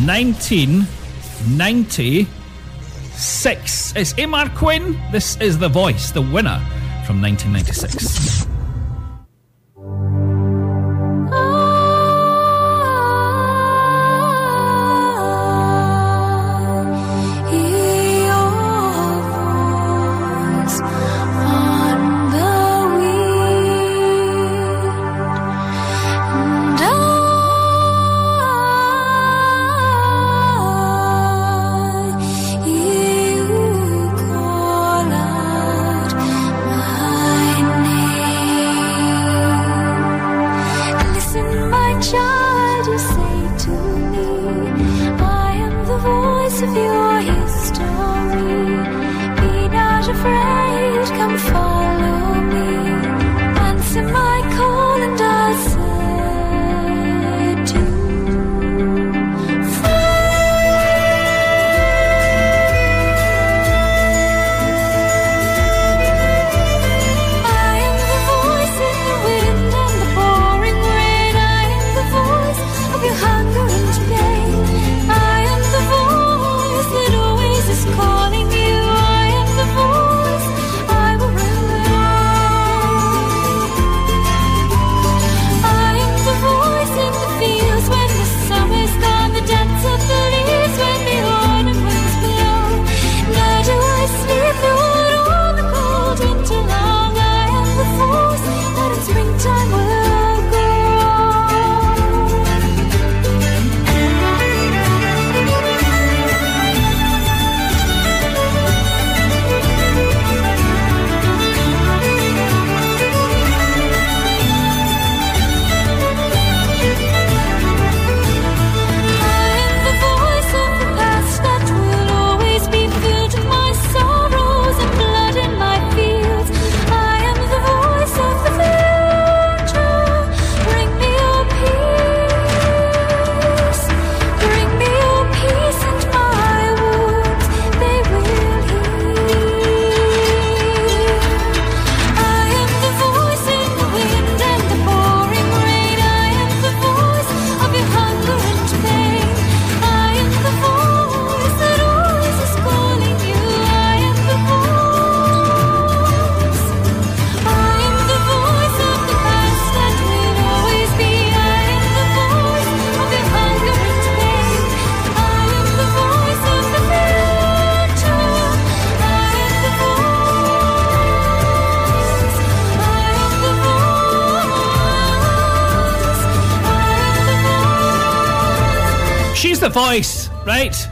1996. It's Eimear Quinn. This is The Voice, the winner from 1996.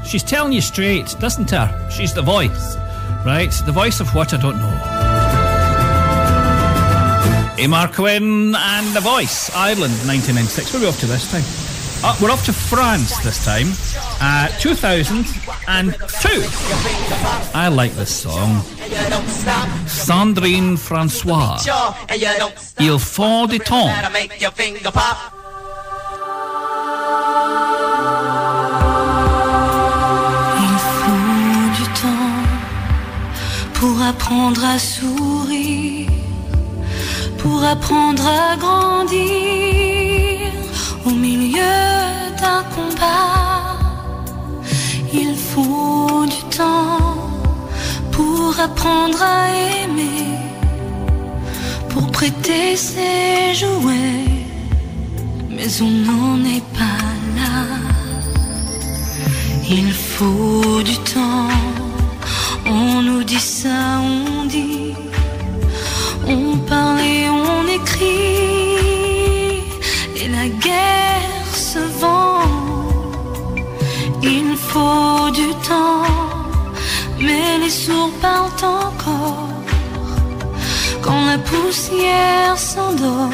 She's telling you straight, doesn't her? She's the voice, right? The voice of what I don't know. Eimear Quinn and The Voice, Ireland, 1996. Where are we off to this time? Uh, we're off to France this time. Uh, 2002. I like this song. Sandrine Francois. Il faut du temps. Pour apprendre à sourire, pour apprendre à grandir au milieu d'un combat. Il faut du temps pour apprendre à aimer, pour prêter ses jouets, mais on n'en est pas là. Il faut du temps. Poussière s'endort.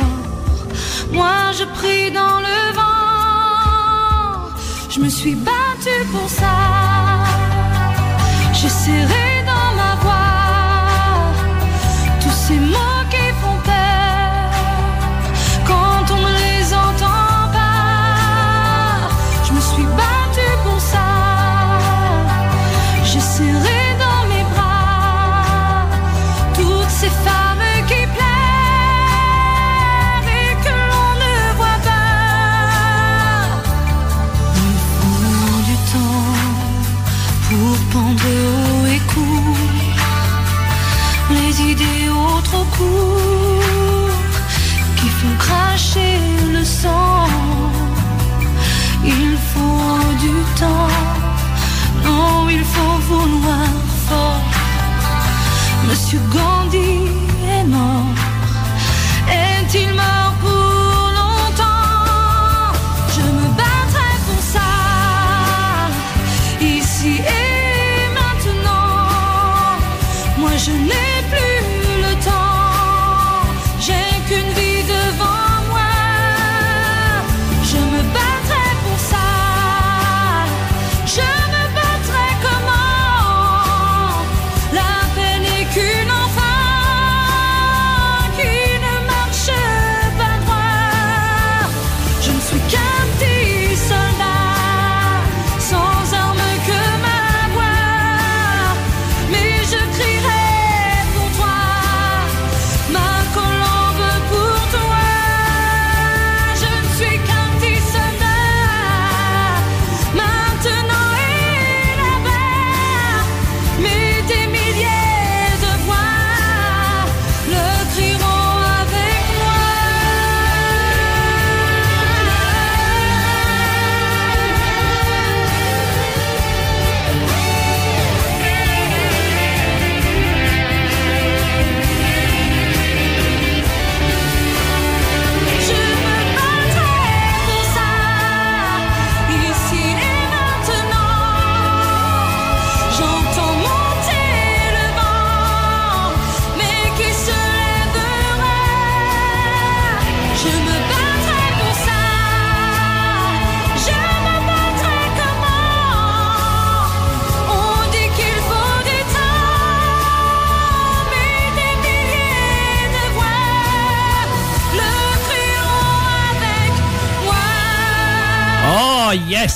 Moi je prie dans le vent. Je me suis battue pour ça. J'ai serré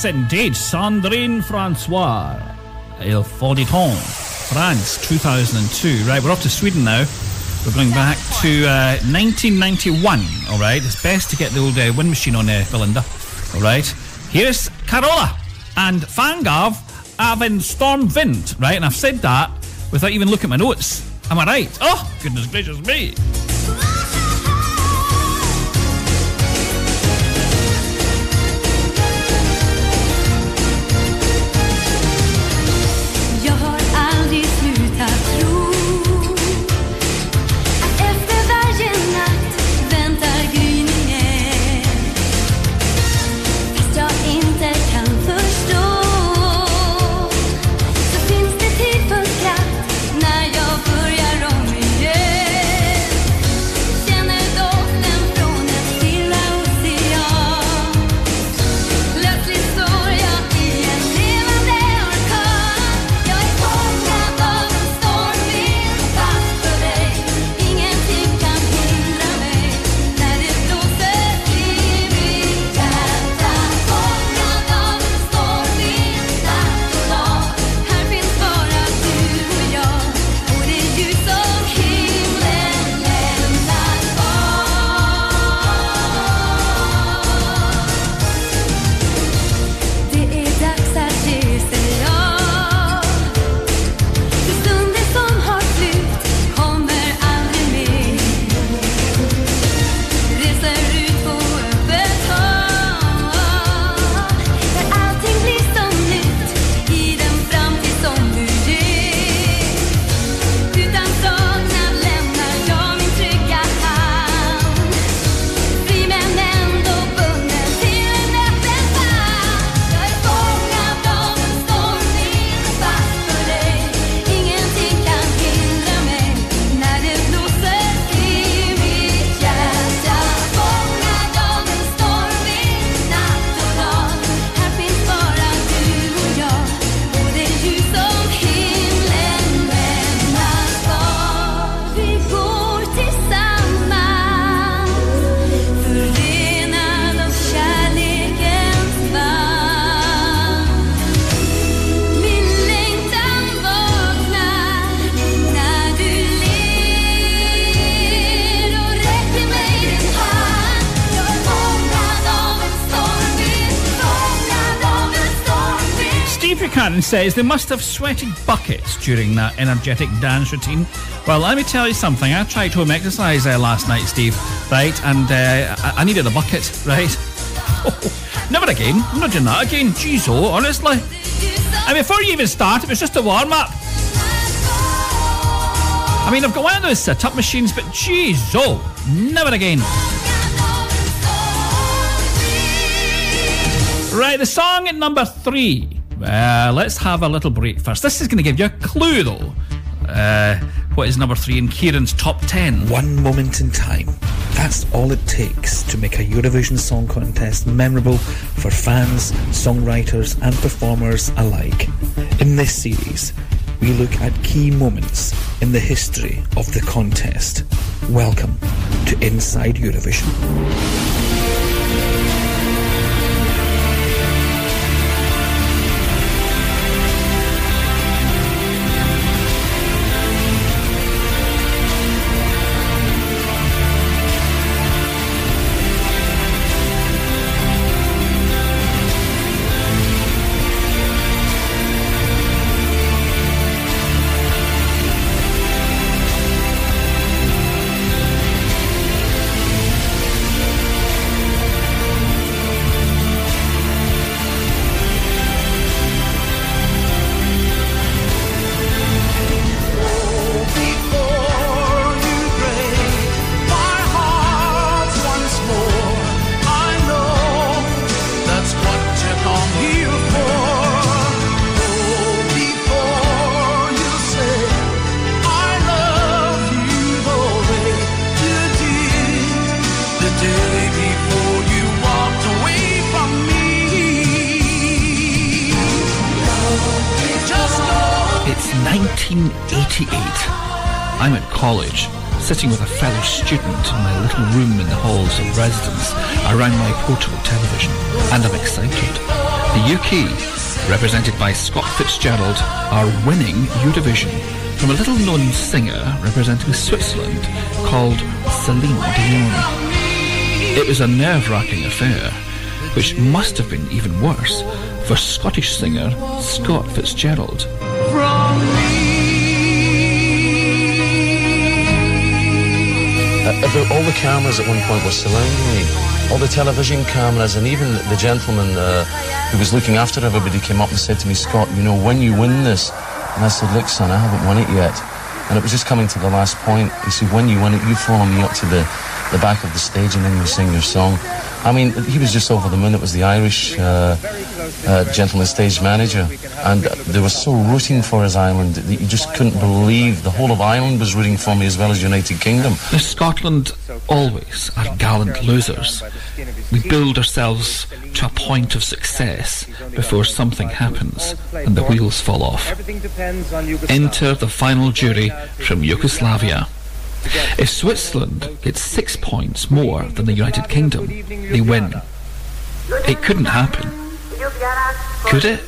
yes, indeed. Sandrine Francois. Il temps. France, 2002. Right, we're off to Sweden now. We're going back to uh, 1991. All right, it's best to get the old uh, wind machine on there, Belinda. All right, here's Carola and Fångad av en stormvind. Right, and I've said that without even looking at my notes. Am I right? Oh, goodness gracious me. Says they must have sweated buckets during that energetic dance routine. Well, let me tell you something. I tried home exercise uh, last night, Steve, right? And uh, I-, I needed a bucket, right? Never again. I'm not doing that again. Jeez, oh, honestly. And before you even start, it was just a warm up. I mean, I've got one of those sit up machines, but jeez, oh, never again. Right, the song at number three. Uh, let's have a little break first. This is going to give you a clue, though. Uh, what is number three in Kieran's top ten? One moment in time. That's all it takes to make a Eurovision Song Contest memorable for fans, songwriters, and performers alike. In this series, we look at key moments in the history of the contest. Welcome to Inside Eurovision. Residence around my portable television, and I'm excited. The UK, represented by Scott Fitzgerald, are winning Eurovision from a little known singer representing Switzerland called Celine Dion. It was a nerve-wracking affair, which must have been even worse for Scottish singer Scott Fitzgerald. About all the cameras at one point were surrounding me. All the television cameras and even the gentleman uh, who was looking after everybody came up and said to me, Scott, you know, when you win this, and I said, look, son, I haven't won it yet. And it was just coming to the last point. He said, when you win it, you follow me up to the, the back of the stage and then you sing your song. I mean, he was just over the moon. It was the Irish uh, uh, gentleman stage manager. And they were so rooting for his island that you just couldn't believe the whole of Ireland was rooting for me as well as United Kingdom. Now, Scotland always are gallant losers. We build ourselves to a point of success before something happens and the wheels fall off. Enter the final jury from Yugoslavia. If Switzerland gets six points more than the United Kingdom, they win. It couldn't happen. Could it?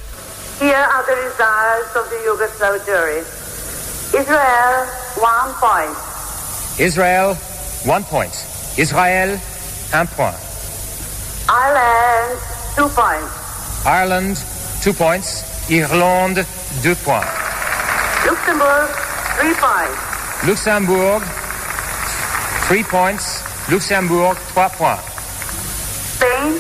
Here are the results of the Yugoslav jury. Israel, one point. Israel, one point. Israel, un point. Ireland, two points. Ireland, two points. Irlande, deux points. Luxembourg, three points. Luxembourg, three points. Luxembourg, trois points. Spain,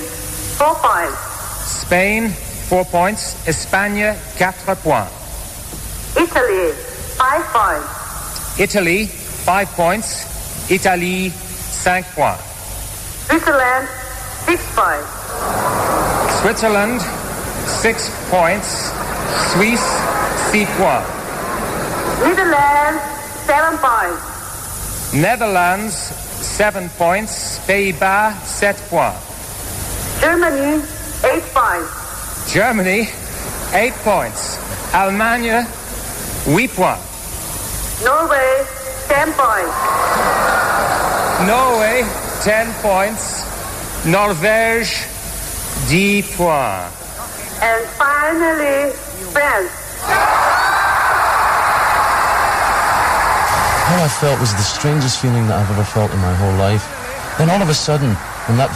four points. Spain, four points. Espagne, quatre points. Italy, five points. Italy, five points. Italie, cinq points. Switzerland, six points. Switzerland, six points. Suisse, six points. Netherlands, seven points. Netherlands, seven points. Pays-Bas, sept points. Germany, eight points. Germany, eight points. Allemagne, huit points. Norway, ten points. Norway, ten points. Norvège, dix points. And finally, France. All I felt was the strangest feeling that I've ever felt in my whole life. Then all of a sudden, when that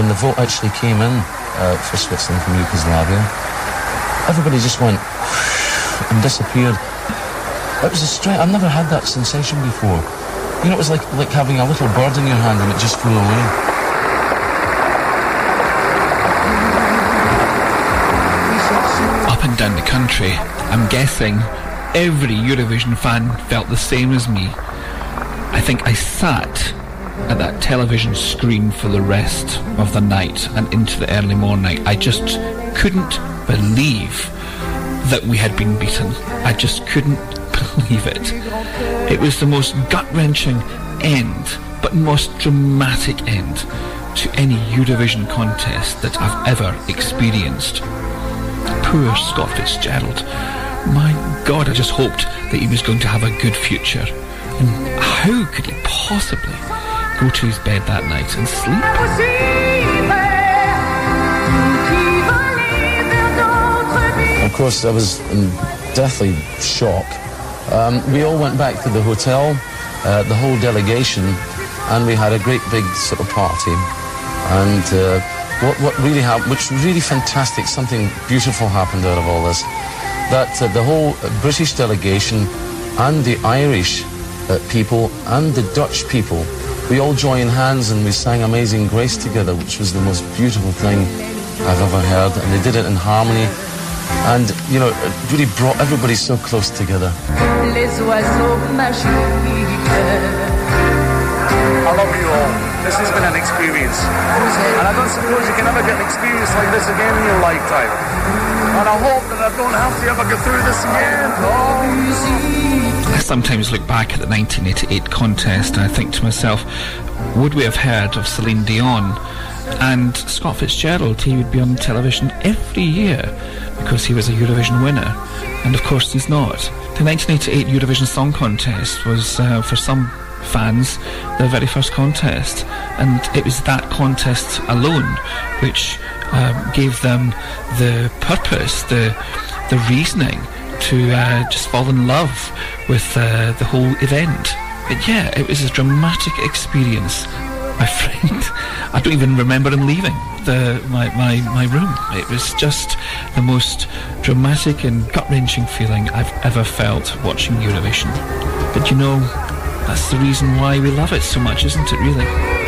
when the vote actually came in uh, for Switzerland from Yugoslavia, everybody just went and disappeared. It was a strange. I've never had that sensation before. You know, it was like like having a little bird in your hand and it just flew away. Up and down the country, I'm guessing every Eurovision fan felt the same as me. I think I sat at that television screen for the rest of the night and into the early morning. I just couldn't believe that we had been beaten. I just couldn't believe it. It was the most gut-wrenching end, but most dramatic end to any Eurovision contest that I've ever experienced. Poor Scott Fitzgerald. My God, I just hoped that he was going to have a good future. And how could he possibly go to his bed that night and sleep? Of course, I was in deathly shock. Um, we all went back to the hotel, uh, the whole delegation, and we had a great big sort of party. And uh, what, what really happened, which really fantastic, something beautiful happened out of all this, that uh, the whole British delegation and the Irish uh, people and the Dutch people, we all joined hands and we sang Amazing Grace together, which was the most beautiful thing I've ever heard. And they did it in harmony. And, you know, it really brought everybody so close together. les oiseaux magiques. I love you all. This has been an experience. And I don't suppose you can ever get an experience like this again in your lifetime. And I hope that I don't have to ever go through this again. Oh. I sometimes look back at the 1988 contest and I think to myself, would we have heard of Celine Dion and Scott Fitzgerald? He would be on television every year because he was a Eurovision winner. And of course, he's not. The 1988 Eurovision Song Contest was, uh, for some fans, their very first contest. And it was that contest alone which um, gave them the purpose, the, the reasoning to uh, just fall in love with uh, the whole event. But yeah, it was a dramatic experience. My friend, I don't even remember him leaving the my, my, my room. It was just the most dramatic and gut-wrenching feeling I've ever felt watching Eurovision. But you know, that's the reason why we love it so much, isn't it really?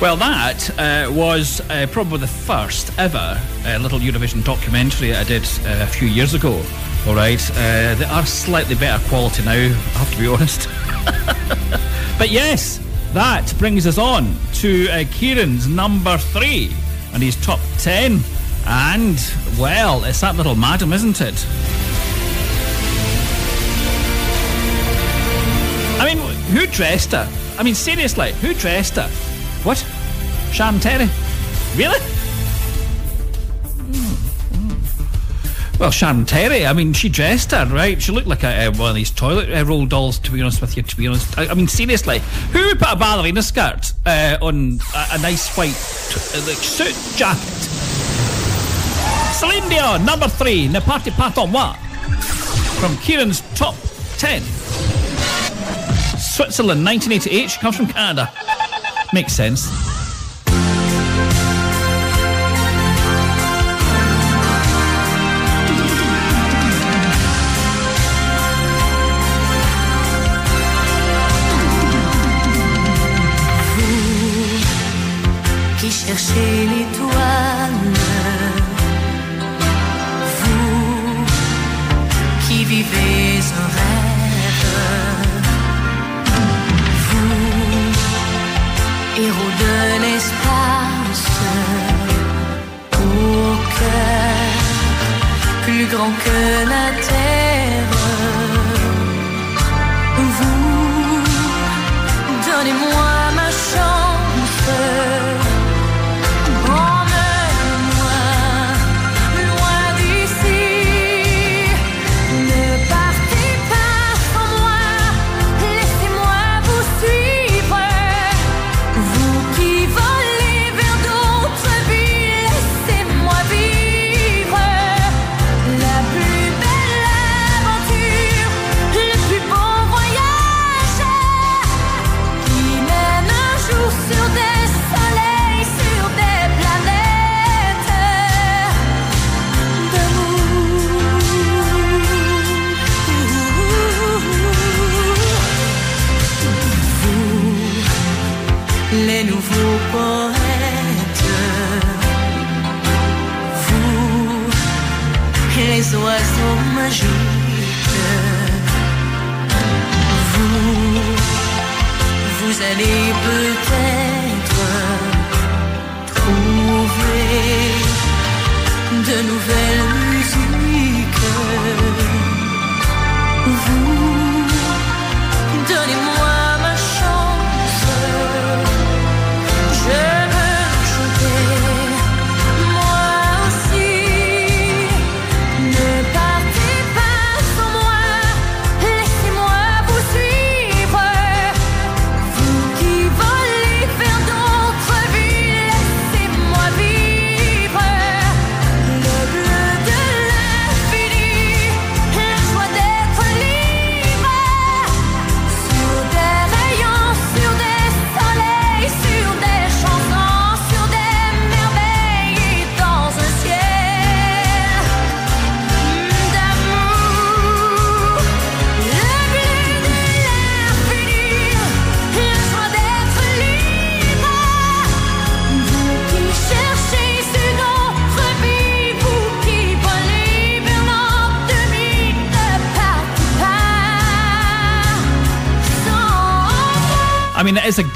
Well, that uh, was uh, probably the first ever uh, little Eurovision documentary I did uh, a few years ago. All right, uh, they are slightly better quality now. I have to be honest. but yes, that brings us on to uh, Kieran's number three and his top ten. And well, it's that little madam, isn't it? I mean, who dressed her? I mean, seriously, who dressed her? What? Sharon Terry? Really? Well, Sharon Terry, I mean, she dressed her, right? She looked like a, uh, one of these toilet uh, roll dolls, to be honest with you, to be honest. I, I mean, seriously, who would put a ballerina skirt uh, on a, a nice white uh, like, suit jacket? Celine Dion, number three, Ne Moi, from Kieran's top 10. Switzerland, 1988, she comes from Canada. Makes sense. cherchez l'étoile, vous qui vivez un rêve, de l'espace, au cœur plus grand que la terre,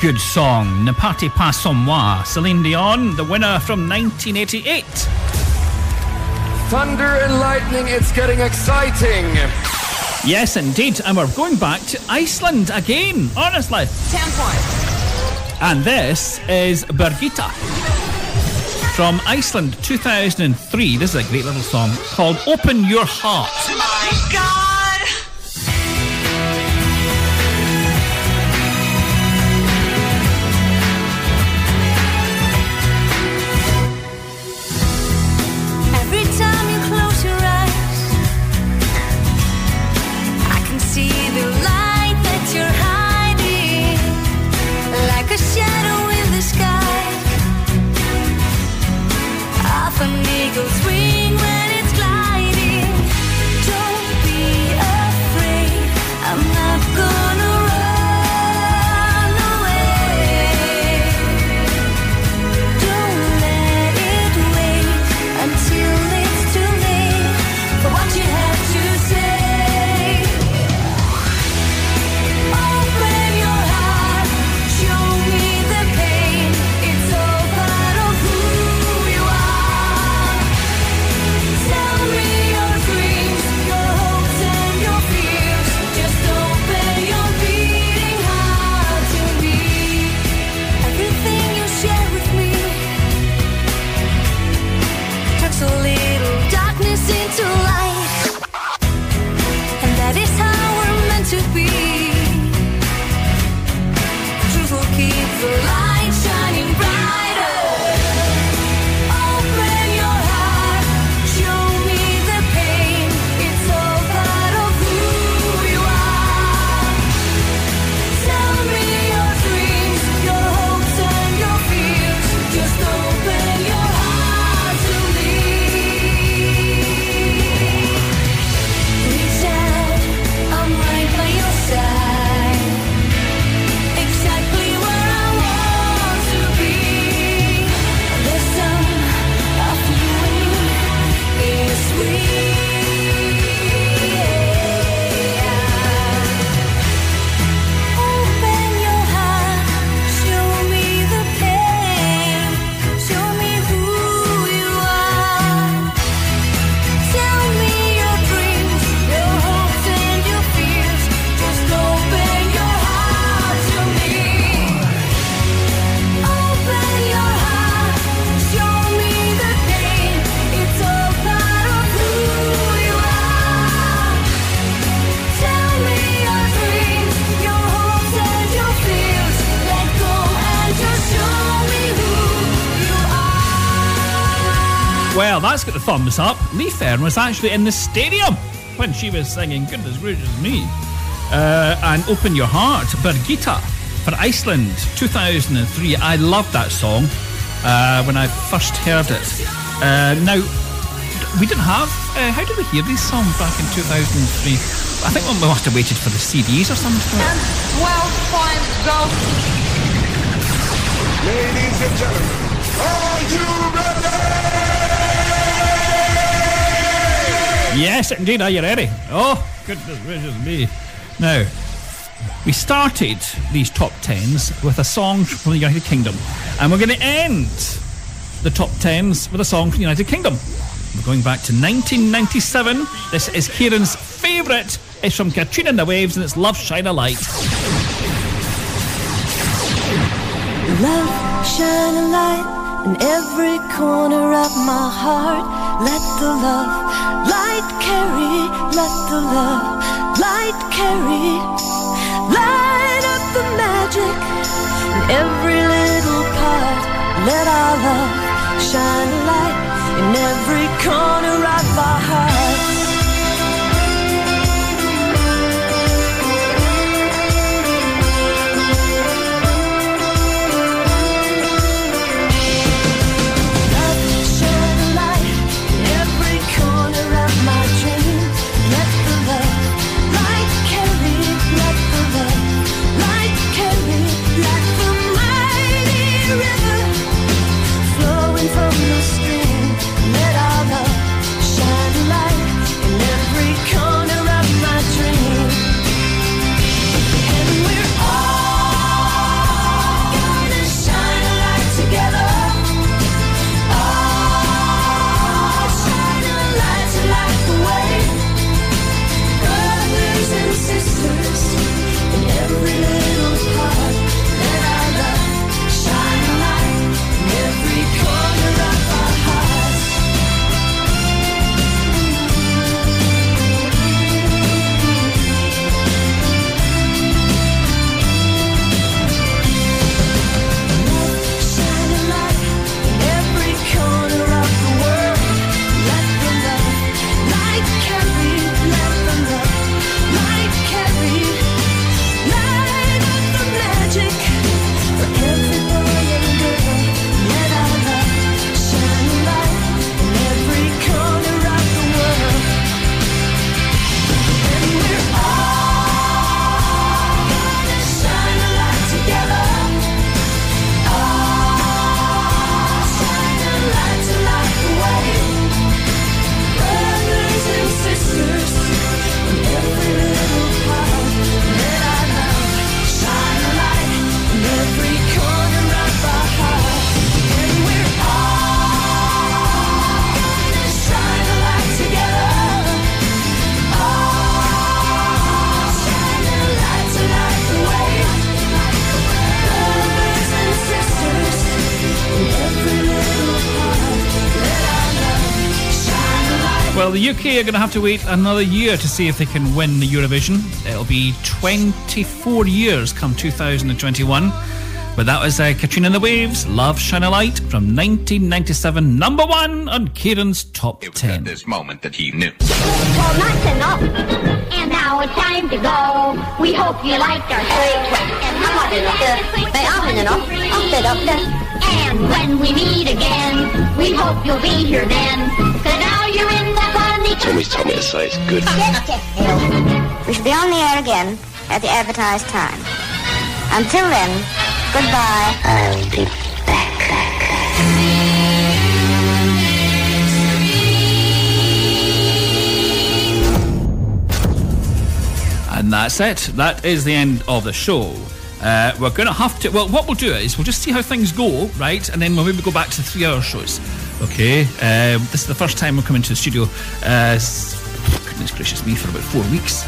good song, Ne partez pas sans moi, Celine Dion, the winner from 1988. Thunder and lightning, it's getting exciting. Yes, indeed, and we're going back to Iceland again, honestly. Ten points. And this is Birgitta from Iceland 2003. This is a great little song called Open Your Heart. Oh my God! And was actually in the stadium when she was singing Goodness Gracious Me uh, and Open Your Heart, Birgitta, for Iceland 2003. I loved that song uh, when I first heard it. Uh, now, we didn't have, uh, how did we hear these songs back in 2003? I think we must have waited for the CDs or something. And 12 points go. Ladies and gentlemen, are you ready? Yes, indeed. Are you ready? Oh, goodness gracious me. Now, we started these top tens with a song from the United Kingdom, and we're going to end the top tens with a song from the United Kingdom. We're going back to 1997. This is Kieran's favourite. It's from Katrina and the Waves, and it's Love Shine a Light. Love, shine a light in every corner of my heart. Let the love light carry, let the love light carry. Light up the magic in every little part. Let our love shine a light in every corner of our hearts. Are going to have to wait another year to see if they can win the Eurovision. It'll be 24 years come 2021. But that was uh, Katrina and the Waves, Love Shine a Light from 1997, number one on Kieran's top 10. this moment that he knew. Well, that's enough. And now it's time to go. We hope you liked our sweet And I'm not enough. Hey, I'm enough. I'll sit up there. And when we meet again, we hope you'll be here then. The Tommy's told me to say it's good. We should be on the air again at the advertised time. Until then, goodbye. I'll be back. And that's it. That is the end of the show. Uh, we're going to have to. Well, what we'll do is we'll just see how things go, right? And then we'll maybe go back to three hour shows. Okay? Um, this is the first time we're coming to the studio. Uh, goodness gracious me, for about four weeks.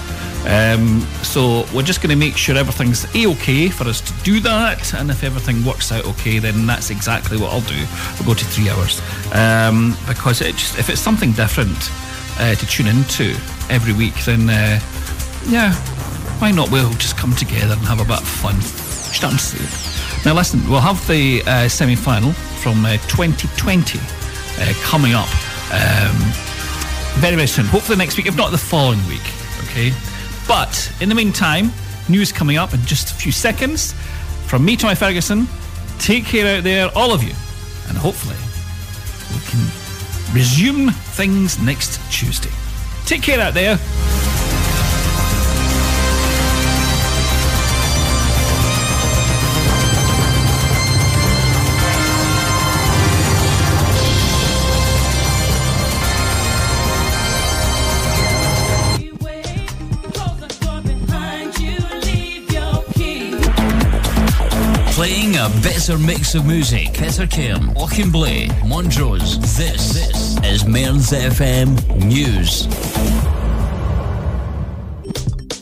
Um, so we're just going to make sure everything's a okay for us to do that, and if everything works out okay, then that's exactly what I'll do. We'll go to three hours um, because it just if it's something different uh, to tune into every week, then uh, yeah, why not? We'll just come together and have a bit of fun. Now listen, we'll have the uh, semi-final from uh, 2020 uh, coming up um, very very soon. Hopefully next week, if not the following week. Okay. But in the meantime, news coming up in just a few seconds. From me, Tommy Ferguson. Take care out there, all of you, and hopefully we can resume things next Tuesday. Take care out there. A better mix of music. Peter Fettercairn, Auchenblae, Montrose. This, this is Mearns FM News.